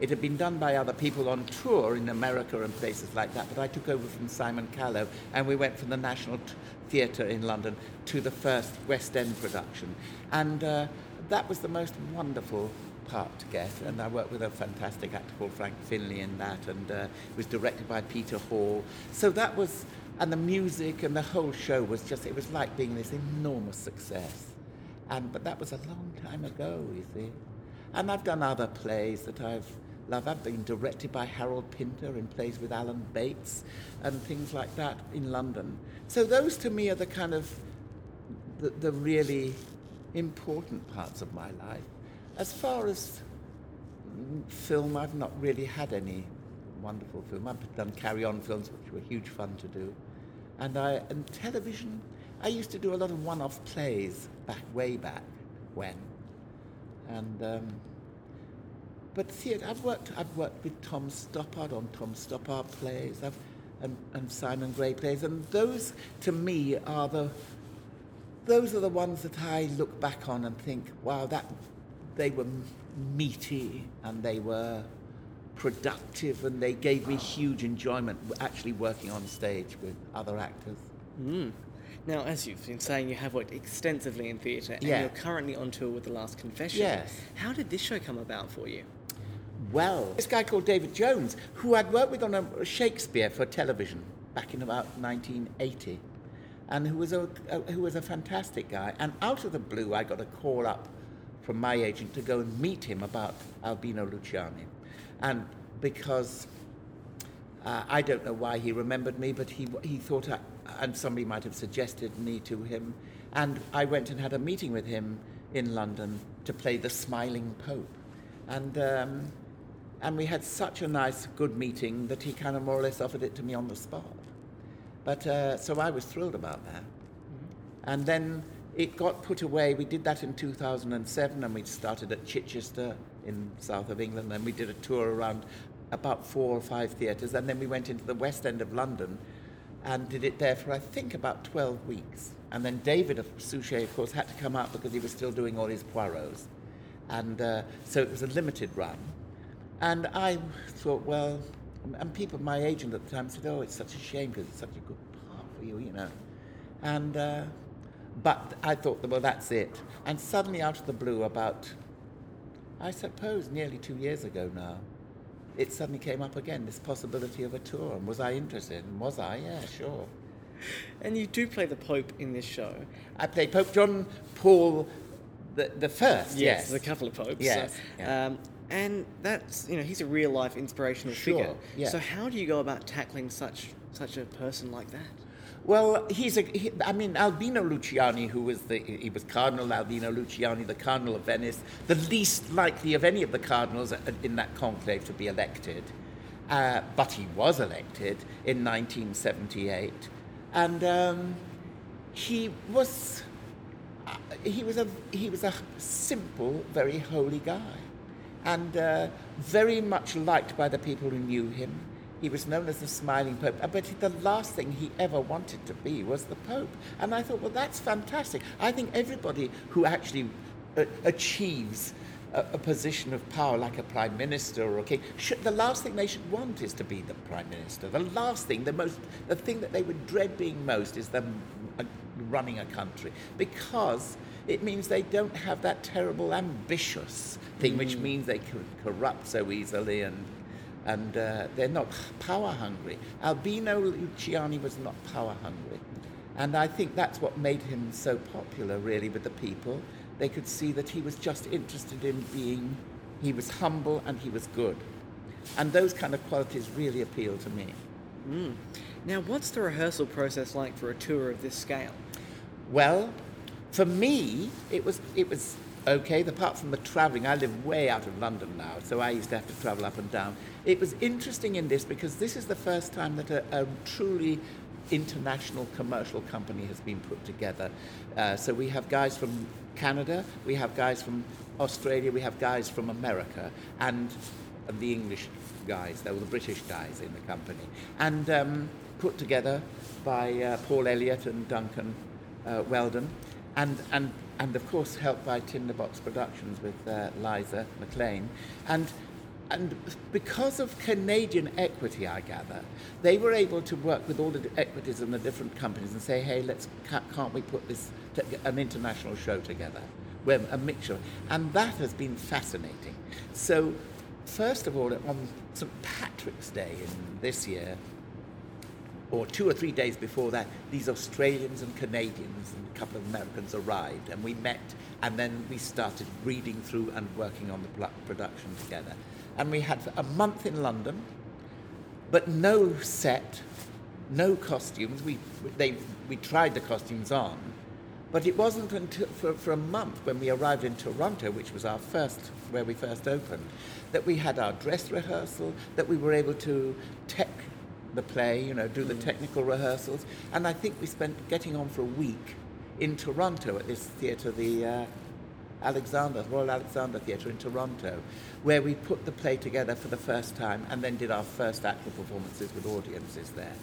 It had been done by other people on tour in America and places like that, but I took over from Simon Callow and we went from the National Theatre in London to the first West End production. And uh, that was the most wonderful part to get. And I worked with a fantastic actor called Frank Finlay in that, and uh, it was directed by Peter Hall. So that was, and the music and the whole show was just, it was like being this enormous success. But that was a long time ago, you see. And I've done other plays that I've loved. I've been directed by Harold Pinter in plays with Alan Bates and things like that in London. So those to me are the kind of the, the really important parts of my life. As far as film, I've not really had any wonderful film. I've done carry-on films, which were huge fun to do, and I and television. I used to do a lot of one-off plays back way back when, and um, but theatre. I've worked. I've worked with Tom Stoppard on Tom Stoppard plays. I've and, and Simon Gray plays, and those to me are the those are the ones that I look back on and think, wow, that they were meaty and they were productive and they gave me huge enjoyment actually working on stage with other actors. Mm. Now, as you've been saying, you have worked extensively in theatre, and Yeah. you're currently on tour with The Last Confession. Yes. How did this show come about for you? Well, this guy called David Jones, who I'd worked with on a Shakespeare for television back in about 1980, and who was a, a who was a fantastic guy. And out of the blue, I got a call up from my agent to go and meet him about Albino Luciani, and because uh, I don't know why he remembered me, but he he thought I, and somebody might have suggested me to him, and I went and had a meeting with him in London to play the Smiling Pope, and. Um, and we had such a nice, good meeting that he kind of more or less offered it to me on the spot. But uh, so I was thrilled about that. And then it got put away. We did that in 2007, and we started at Chichester in south of England, and we did a tour around about four or five theatres, and then we went into the West End of London and did it there for I think about 12 weeks. And then David of Suchet, of course, had to come out because he was still doing all his Poirots. And uh, so it was a limited run. And I thought, well, and people, my agent at the time said, oh, it's such a shame because it's such a good part for you, you know. And, uh, but I thought, well, that's it. And suddenly, out of the blue, about, I suppose, nearly two years ago now, it suddenly came up again, this possibility of a tour. And was I interested? And was I? Yeah, sure. And you do play the Pope in this show. I play Pope John Paul the, the first, yes. there's a couple of popes. Yes, so, yeah. um, and that's you know he's a real life inspirational Sure, figure. yeah. So how do you go about tackling such such a person like that? Well, he's a. He, I mean, Albino Luciani, who was the he was Cardinal Albino Luciani, the Cardinal of Venice, the least likely of any of the cardinals in that conclave to be elected, uh, but he was elected in 1978, and um, he was. uh, He was a he was a simple, very holy guy, and uh, very much liked by the people who knew him. He was known as the smiling pope, uh, but the last thing he ever wanted to be was the pope. And I thought, well, that's fantastic. I think everybody who actually uh, achieves a, a position of power, like a prime minister or a king, should, the last thing they should want is to be the prime minister. The last thing, the most, the thing that they would dread being most is them uh, running a country, because it means they don't have that terrible ambitious thing, which means they can corrupt so easily and and uh, they're not power hungry. Albino Luciani was not power hungry. And I think that's what made him so popular, really, with the people. They could see that he was just interested in being, he was humble and he was good. And those kind of qualities really appeal to me. Now, what's the rehearsal process like for a tour of this scale? Well, for me, it was it was okay. Apart from the travelling, I live way out of London now, so I used to have to travel up and down. It was interesting in this because this is the first time that a, a truly international commercial company has been put together. Uh, so we have guys from Canada, we have guys from Australia, we have guys from America, and the English guys, they were the British guys in the company, and um, put together by uh, Paul Elliott and Duncan uh, Weldon, and, and, and of course helped by Tinderbox Productions with uh, Liza McLean. And, and because of Canadian equity, I gather, they were able to work with all the equities in the different companies and say, hey, let's, can't we put this, an international show together? Where a mixture. And that has been fascinating. So, first of all, on St. Patrick's Day in this year, or two or three days before that, these Australians and Canadians and a couple of Americans arrived, and we met, and then we started reading through and working on the production together. And we had a month in London, but no set, no costumes. We, they, we tried the costumes on, but it wasn't until for, for a month when we arrived in Toronto, which was our first, where we first opened, that we had our dress rehearsal, that we were able to tech the play, you know, do the technical rehearsals. And I think we spent getting on for a week in Toronto at this theatre, the uh, Alexander, Royal Alexander Theatre in Toronto, where we put the play together for the first time and then did our first actual performances with audiences there.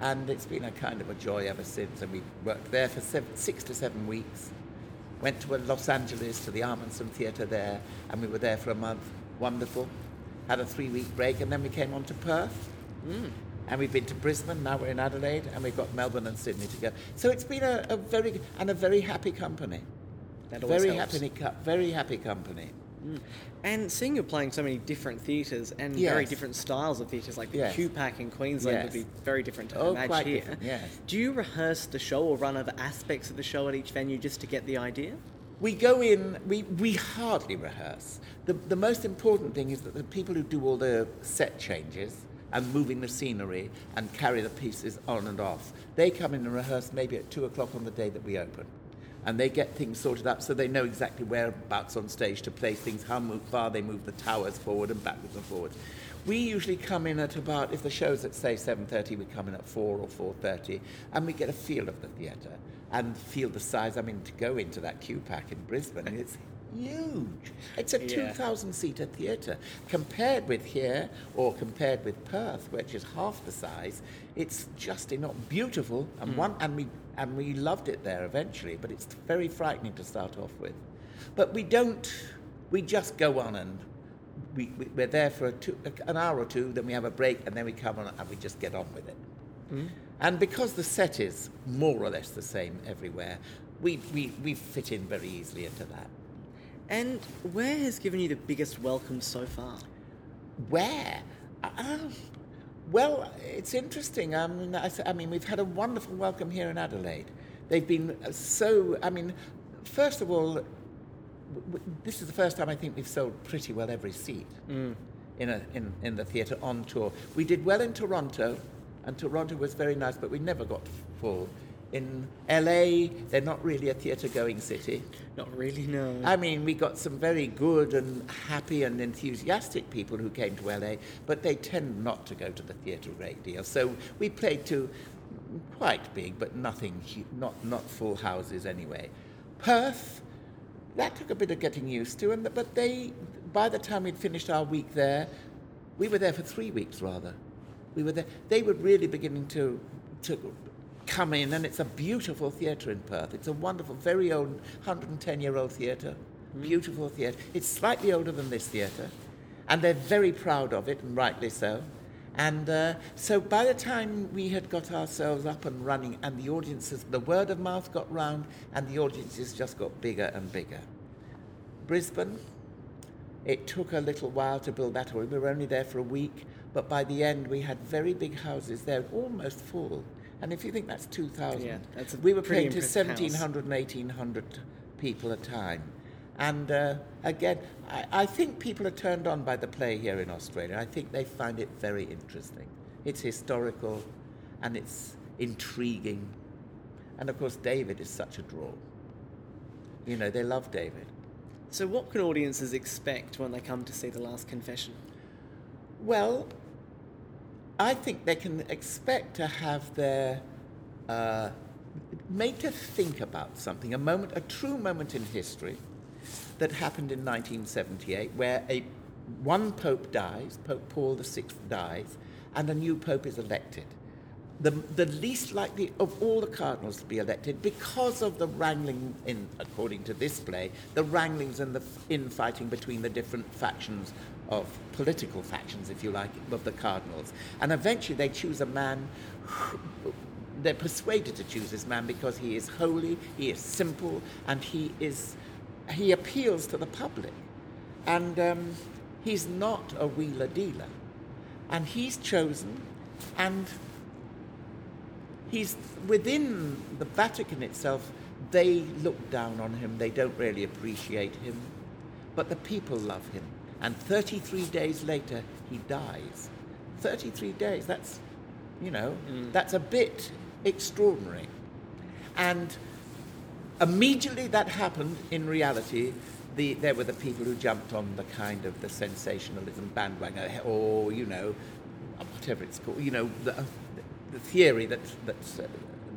And it's been a kind of a joy ever since. And we worked there for seven, six to seven weeks. Went to Los Angeles to the Ahmanson Theatre there, and we were there for a month. Wonderful. Had a three week break, and then we came on to Perth. Mm. and we've been to Brisbane. Now we're in Adelaide, and we've got Melbourne and Sydney to go. So it's been a, a very and a very happy company. That always Very helps. happy, co- very happy company. Mm. And seeing you're playing so many different theatres and very different styles of theatres, like the Yes. QPAC in Queensland Yes. would be very different to Oh, Madge quite here. different, yes. Do you rehearse the show or run over aspects of the show at each venue just to get the idea? We go in, we, we hardly rehearse. The, the most important thing is that the people who do all the set changes and moving the scenery and carry the pieces on and off, they come in and rehearse maybe at two o'clock on the day that we open. And they get things sorted up so they know exactly whereabouts on stage to place things, how far they move the towers forward and backwards and forwards. We usually come in at about, if the show's at say 7.30, we come in at 4 or 4.30 and we get a feel of the theatre and feel the size. I mean, to go into that QPAC in Brisbane, it's huge. It's a Yeah. 2,000 seater theatre. Compared with here or compared with Perth, which is half the size, it's just not beautiful. And hmm. one and we and we loved it there eventually, but it's very frightening to start off with. But we don't. We just go on and we, we, we're there for a two, an hour or two, then we have a break, and then we come on and we just get on with it. And because the set is more or less the same everywhere, we, we, we fit in very easily into that. And where has given you the biggest welcome so far? Where? Uh, well, it's interesting. I mean, I, I mean, we've had a wonderful welcome here in Adelaide. They've been uh, so. I mean, first of all, this is the first time I think we've sold pretty well every seat in, a, in, in the theatre on tour. We did well in Toronto, and Toronto was very nice, but we never got full. In LA, they're not really a theatre going city. Not really, no. I mean, we got some very good and happy and enthusiastic people who came to LA, but they tend not to go to the theatre a great deal. So we played to quite big, but nothing, not, not full houses anyway. Perth, that took a bit of getting used to, and but they, by the time we'd finished our week there, we were there for three weeks rather. We were there. They were really beginning to to come in, and it's a beautiful theatre in Perth. It's a wonderful, very old, 110 year old theatre. Beautiful theatre. It's slightly older than this theatre, and they're very proud of it, and rightly so. And uh, so by the time we had got ourselves up and running, and the audiences, the word of mouth got round, and the audiences just got bigger and bigger. Brisbane, it took a little while to build that. We were only there for a week, but by the end we had very big houses there, almost full. And if you think that's 2,000, Yeah, that's we were playing to 1,700 and 1,800 people at a time. And uh, again, I, I think people are turned on by the play here in Australia. I think they find it very interesting. It's historical and it's intriguing. And of course, David is such a draw. You know, they love David. So, what can audiences expect when they come to see The Last Confession? Well, I think they can expect to have their uh, made to think about something, a moment, a true moment in history that happened in 1978, where a one pope dies, Pope Paul VI dies, and a new pope is elected. The, the least likely of all the cardinals to be elected because of the wrangling, in, according to this play, the wranglings and the infighting between the different factions of political factions, if you like, of the cardinals. And eventually they choose a man, they're persuaded to choose this man because he is holy, he is simple, and he is, he appeals to the public. And um, he's not a wheeler dealer. And he's chosen, and he's within the Vatican itself. They look down on him. They don't really appreciate him, but the people love him. And 33 days later, he dies. 33 days. That's, you know, mm. that's a bit extraordinary. And immediately that happened. In reality, the, there were the people who jumped on the kind of the sensationalism bandwagon, or you know, whatever it's called. You know, the, the theory that that uh,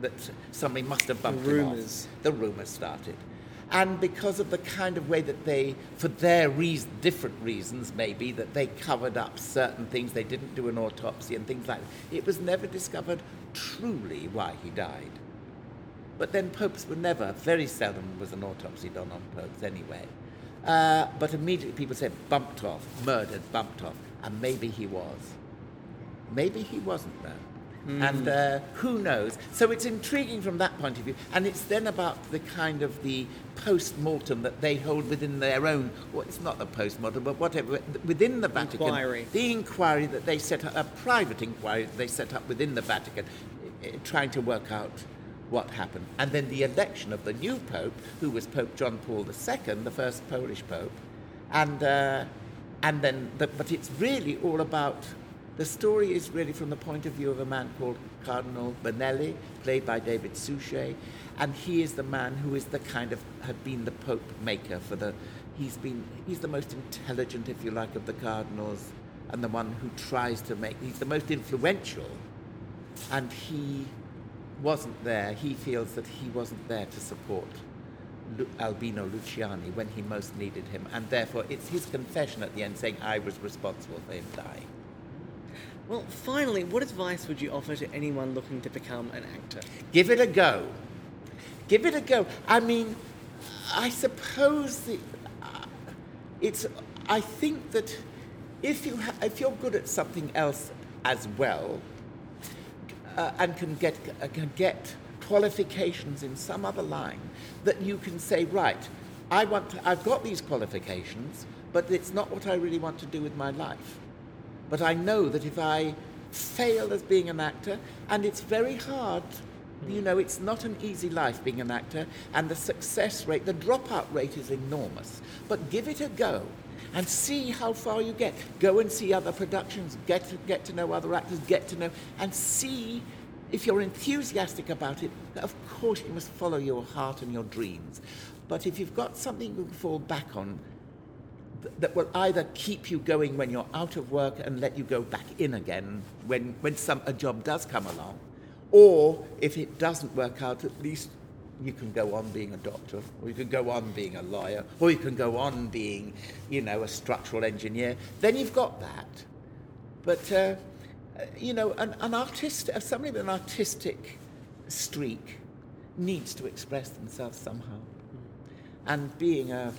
that somebody must have bumped him off. The rumours started. And because of the kind of way that they, for their reason, different reasons maybe, that they covered up certain things, they didn't do an autopsy and things like that, it was never discovered truly why he died. But then popes were never, very seldom was an autopsy done on popes anyway. Uh, but immediately people said bumped off, murdered, bumped off, and maybe he was. maybe he wasn't there. And uh, who knows? So it's intriguing from that point of view. And it's then about the kind of the post-mortem that they hold within their own, well, it's not the post-mortem, but whatever, within the Vatican. Inquiry. The inquiry that they set up, a private inquiry that they set up within the Vatican, eh, trying to work out what happened. And then the election of the new Pope, who was Pope John Paul II, the first Polish Pope. And, uh, and then, the, but it's really all about the story is really from the point of view of a man called Cardinal Benelli, played by David Suchet, and he is the man who is the kind of had been the Pope maker for the. He's been he's the most intelligent, if you like, of the cardinals, and the one who tries to make. He's the most influential, and he wasn't there. He feels that he wasn't there to support Albino Luciani when he most needed him, and therefore it's his confession at the end saying, "I was responsible for him dying." Well, finally, what advice would you offer to anyone looking to become an actor? Give it a go. Give it a go. I mean, I suppose the, uh, it's. I think that if you ha- if you're good at something else as well, uh, and can get uh, can get qualifications in some other line, that you can say, right, I want. To, I've got these qualifications, but it's not what I really want to do with my life. But I know that if I fail as being an actor, and it's very hard, you know, it's not an easy life being an actor, and the success rate, the dropout rate is enormous. But give it a go and see how far you get. Go and see other productions, get to, get to know other actors, get to know, and see if you're enthusiastic about it. Of course, you must follow your heart and your dreams. But if you've got something you can fall back on, that will either keep you going when you're out of work and let you go back in again when, when some, a job does come along, or if it doesn't work out, at least you can go on being a doctor, or you can go on being a lawyer, or you can go on being, you know, a structural engineer. Then you've got that. But, uh, you know, an, an artist, uh, somebody with an artistic streak needs to express themselves somehow. And being a,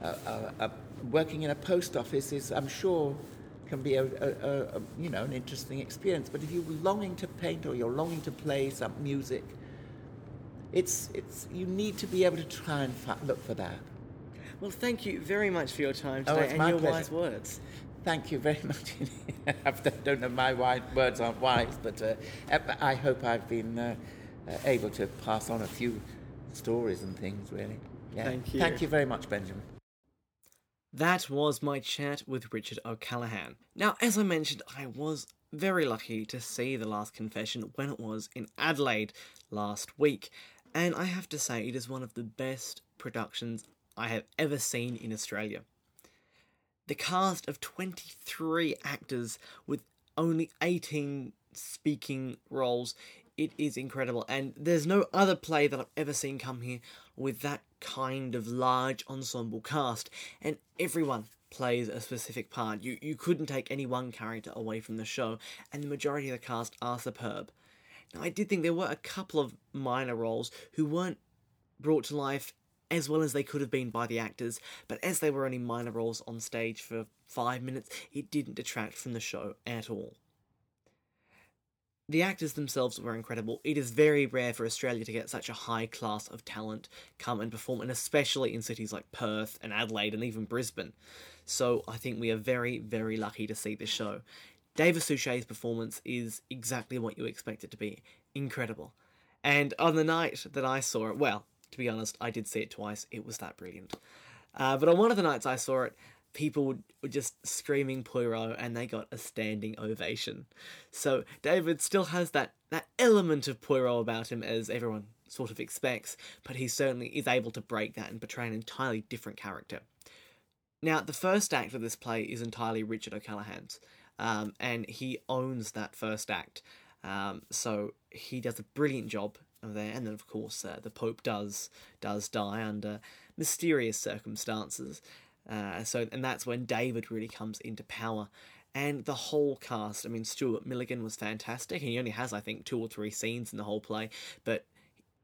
a, a, a working in a post office is, I'm sure, can be a, a, a, you know an interesting experience. But if you're longing to paint or you're longing to play some music, it's it's you need to be able to try and fi- look for that. Well, thank you very much for your time Oh, today it's and my your pleasure. wise words. Thank you very much. I don't know my wise, words aren't wise, but uh, I hope I've been uh, able to pass on a few stories and things. Really. Yeah. Thank you. Thank you very much, Benjamin. That was my chat with Richard O'Callaghan. Now, as I mentioned, I was very lucky to see The Last Confession when it was in Adelaide last week, and I have to say it is one of the best productions I have ever seen in Australia. The cast of 23 actors with only 18 speaking roles. It is incredible, and there's no other play that I've ever seen come here with that kind of large ensemble cast, and everyone plays a specific part. You you couldn't take any one character away from the show, and the majority of the cast are superb. Now, I did think there were a couple of minor roles who weren't brought to life as well as they could have been by the actors, but as they were only minor roles on stage for five minutes, it didn't detract from the show at all. The actors themselves were incredible. It is very rare for Australia to get such a high class of talent come and perform, and especially in cities like Perth and Adelaide and even Brisbane. So I think we are very, very lucky to see this show. David Suchet's performance is exactly what you expect it to be incredible. And on the night that I saw it, well, to be honest, I did see it twice. It was that brilliant. Uh, but on one of the nights I saw it, people were just screaming Poirot and they got a standing ovation. So David still has that, that element of Poirot about him as everyone sort of expects, but he certainly is able to break that and portray an entirely different character. Now, the first act of this play is entirely Richard O'Callaghan's, um, and he owns that first act. Um, so he does a brilliant job there, and then of course uh, the Pope does does die under mysterious circumstances. Uh, so and that's when David really comes into power, and the whole cast. I mean, Stuart Milligan was fantastic. He only has I think two or three scenes in the whole play, but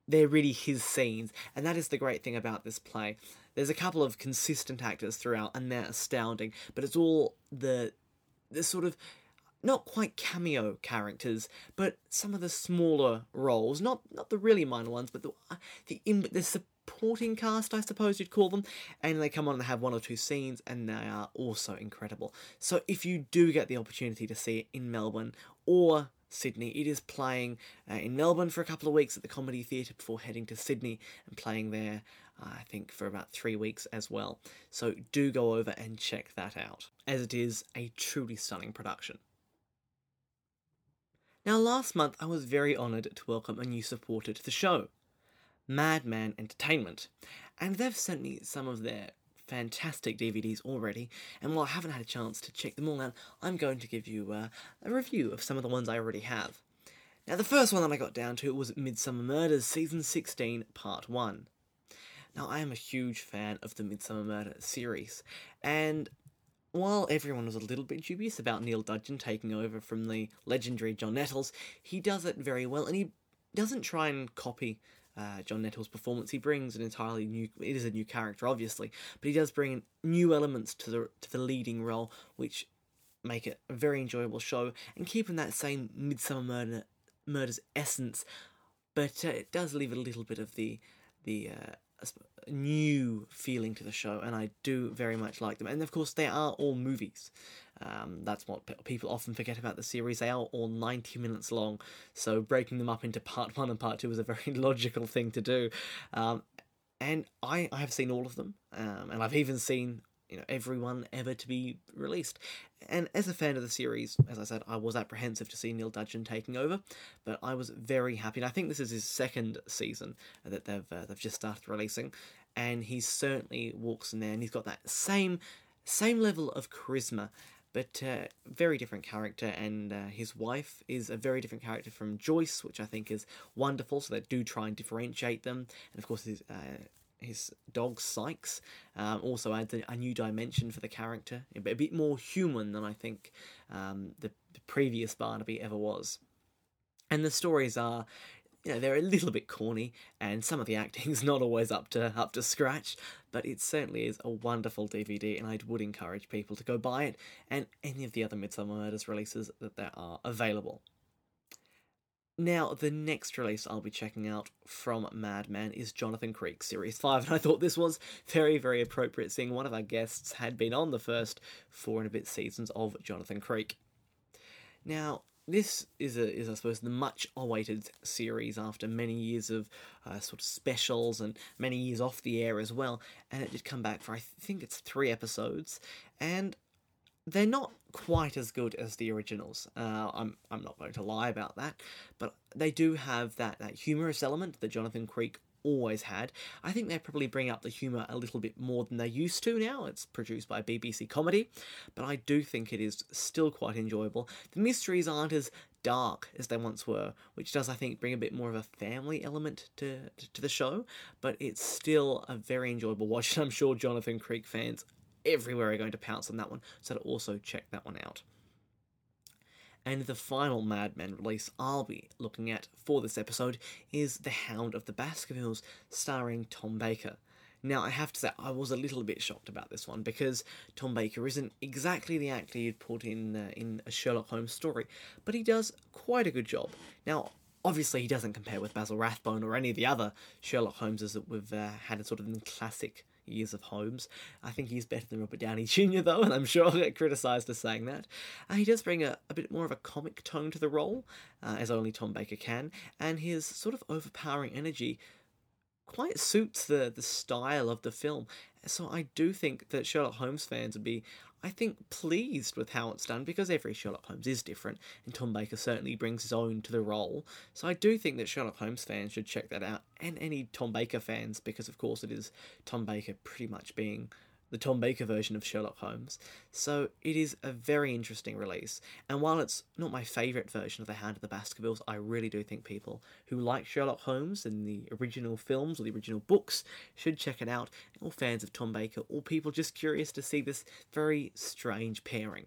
they're really his scenes, and that is the great thing about this play. There's a couple of consistent actors throughout, and they're astounding. But it's all the the sort of not quite cameo characters, but some of the smaller roles, not not the really minor ones, but the the in, the supporting cast, I suppose you'd call them, and they come on and have one or two scenes, and they are also incredible. So if you do get the opportunity to see it in Melbourne or Sydney. It is playing uh, in Melbourne for a couple of weeks at the Comedy Theatre before heading to Sydney and playing there, uh, I think, for about three weeks as well. So do go over and check that out, as it is a truly stunning production. Now, last month I was very honoured to welcome a new supporter to the show, Madman Entertainment, and they've sent me some of their fantastic DVDs already, and while I haven't had a chance to check them all out, I'm going to give you uh, a review of some of the ones I already have. Now, the first one that I got down to was Midsomer Murders Season 16, Part 1. Now, I am a huge fan of the Midsomer Murder series, and while everyone was a little bit dubious about Neil Dudgeon taking over from the legendary John Nettles, he does it very well, and he doesn't try and copy uh, John Nettles' performance. He brings an entirely new. It is a new character, obviously, but he does bring new elements to the to the leading role, which make it a very enjoyable show and keeping that same Midsomer Murder Murders essence, but uh, it does leave a little bit of the the uh, new feeling to the show, and I do very much like them. And of course, they are all movies. Um, that's what people often forget about the series. They are all 90 minutes long, so breaking them up into part one and part two was a very logical thing to do. Um, and I, I have seen all of them, um, and I've even seen you know everyone ever to be released. And as a fan of the series, as I said, I was apprehensive to see Neil Dudgeon taking over, but I was very happy. And I think this is his second season that they've uh, they've just started releasing, and he certainly walks in there, and he's got that same same level of charisma but uh, very different character, and uh, his wife is a very different character from Joyce, which I think is wonderful. So they do try and differentiate them, and of course his uh, his dog Sykes. Um, also adds a, a, new dimension for the character, a bit more human than I think um, the, the previous Barnaby ever was. And the stories are you know they're a little bit corny and some of the acting's not always up to up to scratch but it certainly is a wonderful dvd and i would encourage people to go buy it and any of the other midsomer murders releases that there are available now, the next release I'll be checking out from Madman is Jonathan Creek Series 5, and I thought this was very, very appropriate, seeing one of our guests had been on the first four and a bit seasons of Jonathan Creek. Now, this is a, is I suppose the much awaited series after many years of uh, sort of specials and many years off the air as well, and it did come back for I think it's three episodes, and they're not quite as good as the originals. Uh, I'm I'm not going to lie about that, but they do have that that humorous element that Jonathan Creek always had. I think they probably bring up the humour a little bit more than they used to now. It's produced by BBC Comedy, but I do think it is still quite enjoyable. The mysteries aren't as dark as they once were, which does, I think, bring a bit more of a family element to, to the show, but it's still a very enjoyable watch, and I'm sure Jonathan Creek fans everywhere are going to pounce on that one, so to also check that one out. And the final Madman release I'll be looking at for this episode is The Hound of the Baskervilles, starring Tom Baker. Now, I have to say, I was a little bit shocked about this one because Tom Baker isn't exactly the actor you'd put in uh, in a Sherlock Holmes story, but he does quite a good job. Now, obviously, he doesn't compare with Basil Rathbone or any of the other Sherlock Holmeses that we've uh, had a sort of in classic years of Holmes. I think he's better than Robert Downey Jr., though, and I'm sure I'll get criticised for saying that. Uh, he does bring a, a, bit more of a comic tone to the role, uh, as only Tom Baker can, and his sort of overpowering energy quite suits the, the style of the film. So I do think that Sherlock Holmes fans would be I think, pleased with how it's done because every Sherlock Holmes is different, and Tom Baker certainly brings his own to the role. So I do think that Sherlock Holmes fans should check that out, and any Tom Baker fans, because of course it is Tom Baker pretty much being the Tom Baker version of Sherlock Holmes. So it is a very interesting release. And while it's not my favourite version of The Hound of the Baskervilles, I really do think people who like Sherlock Holmes and the original films or the original books should check it out. All fans of Tom Baker, or people just curious to see this very strange pairing.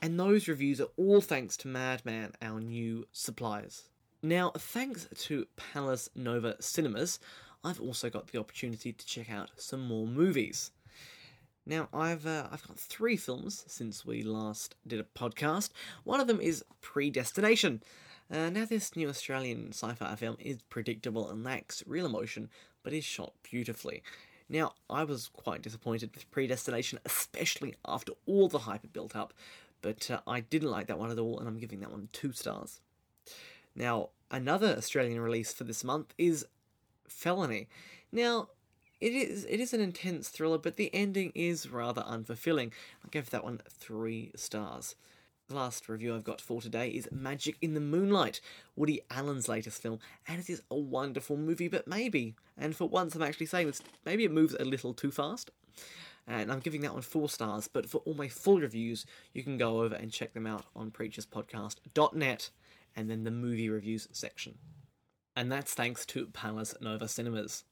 And those reviews are all thanks to Madman, our new suppliers. Now, thanks to Palace Nova Cinemas, I've also got the opportunity to check out some more movies. Now, I've uh, I've got three films since we last did a podcast. One of them is Predestination. Uh, now, this new Australian sci-fi film is predictable and lacks real emotion, but is shot beautifully. Now, I was quite disappointed with Predestination, especially after all the hype it built up, but uh, I didn't like that one at all, and I'm giving that one two stars. Now, another Australian release for this month is Felony. Now, it is it is an intense thriller, but the ending is rather unfulfilling. I give that one three stars. The last review I've got for today is Magic in the Moonlight, Woody Allen's latest film, and it is a wonderful movie, but maybe, and for once I'm actually saying this, maybe it moves a little too fast. And I'm giving that one four stars, but for all my full reviews, you can go over and check them out on preacherspodcast.net and then the movie reviews section. And that's thanks to Palace Nova Cinemas.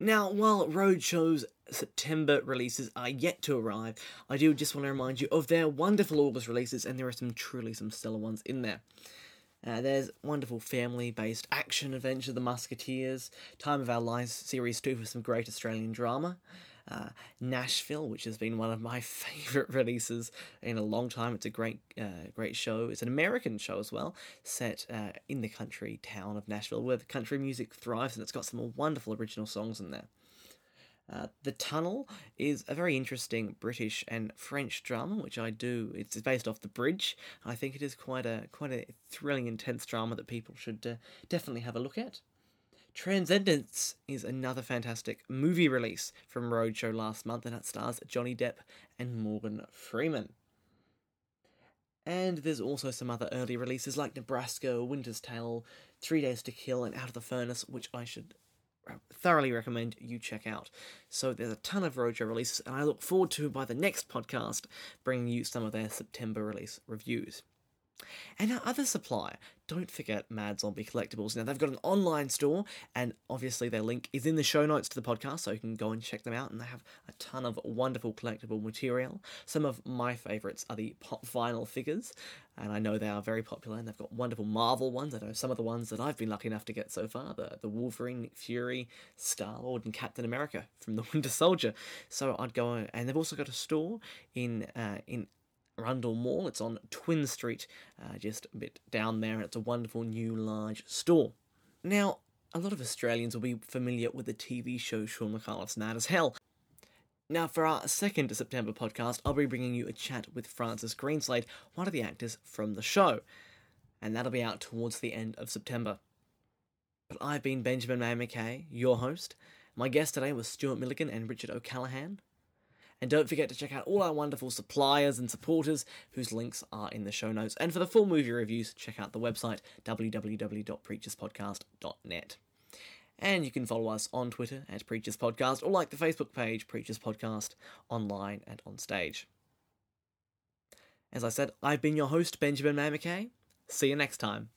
Now, while Roadshow's September releases are yet to arrive, I do just want to remind you of their wonderful August releases, and there are some truly some stellar ones in there. Uh, there's wonderful family-based action adventure, The Musketeers, Time of Our Lives series two for some great Australian drama, uh, Nashville, which has been one of my favourite releases in a long time. It's a great, uh, great show. It's an American show as well, set uh, in the country town of Nashville, where the country music thrives, and it's got some wonderful original songs in there. Uh, the Tunnel is a very interesting British and French drama, which I do. It's based off The Bridge. I think it is quite a quite a thrilling, intense drama that people should uh, definitely have a look at. Transcendence is another fantastic movie release from Roadshow last month, and it stars Johnny Depp and Morgan Freeman. And there's also some other early releases like Nebraska, Winter's Tale, Three Days to Kill, and Out of the Furnace, which I should uh, thoroughly recommend you check out. So there's a ton of Roadshow releases, and I look forward to, by the next podcast, bringing you some of their September release reviews. And our other supplier, don't forget Mad Zombie Collectables. Now, they've got an online store, and obviously their link is in the show notes to the podcast, so you can go and check them out. And they have a ton of wonderful collectible material. Some of my favourites are the pop vinyl figures, and I know they are very popular, and they've got wonderful Marvel ones. I know some of the ones that I've been lucky enough to get so far the, the Wolverine, Fury, Star Lord, and Captain America from the Winter Soldier. So I'd go, and they've also got a store in uh, in Rundle Mall. It's on Twin Street, uh, just a bit down there, and it's a wonderful new large store. Now, a lot of Australians will be familiar with the TV show Shaun Micallef's Mad as Hell. Now, for our second September podcast, I'll be bringing you a chat with Francis Greenslade, one of the actors from the show, and that'll be out towards the end of September. But I've been Benjamin Maio Mackay, your host. My guest today was Stuart Milligan and Richard O'Callaghan. And don't forget to check out all our wonderful suppliers and supporters, whose links are in the show notes. And for the full movie reviews, check out the website www.preacherspodcast.net. And you can follow us on Twitter at Preachers Podcast or like the Facebook page Preachers Podcast online and on stage. As I said, I've been your host, Benjamin Maio. See you next time.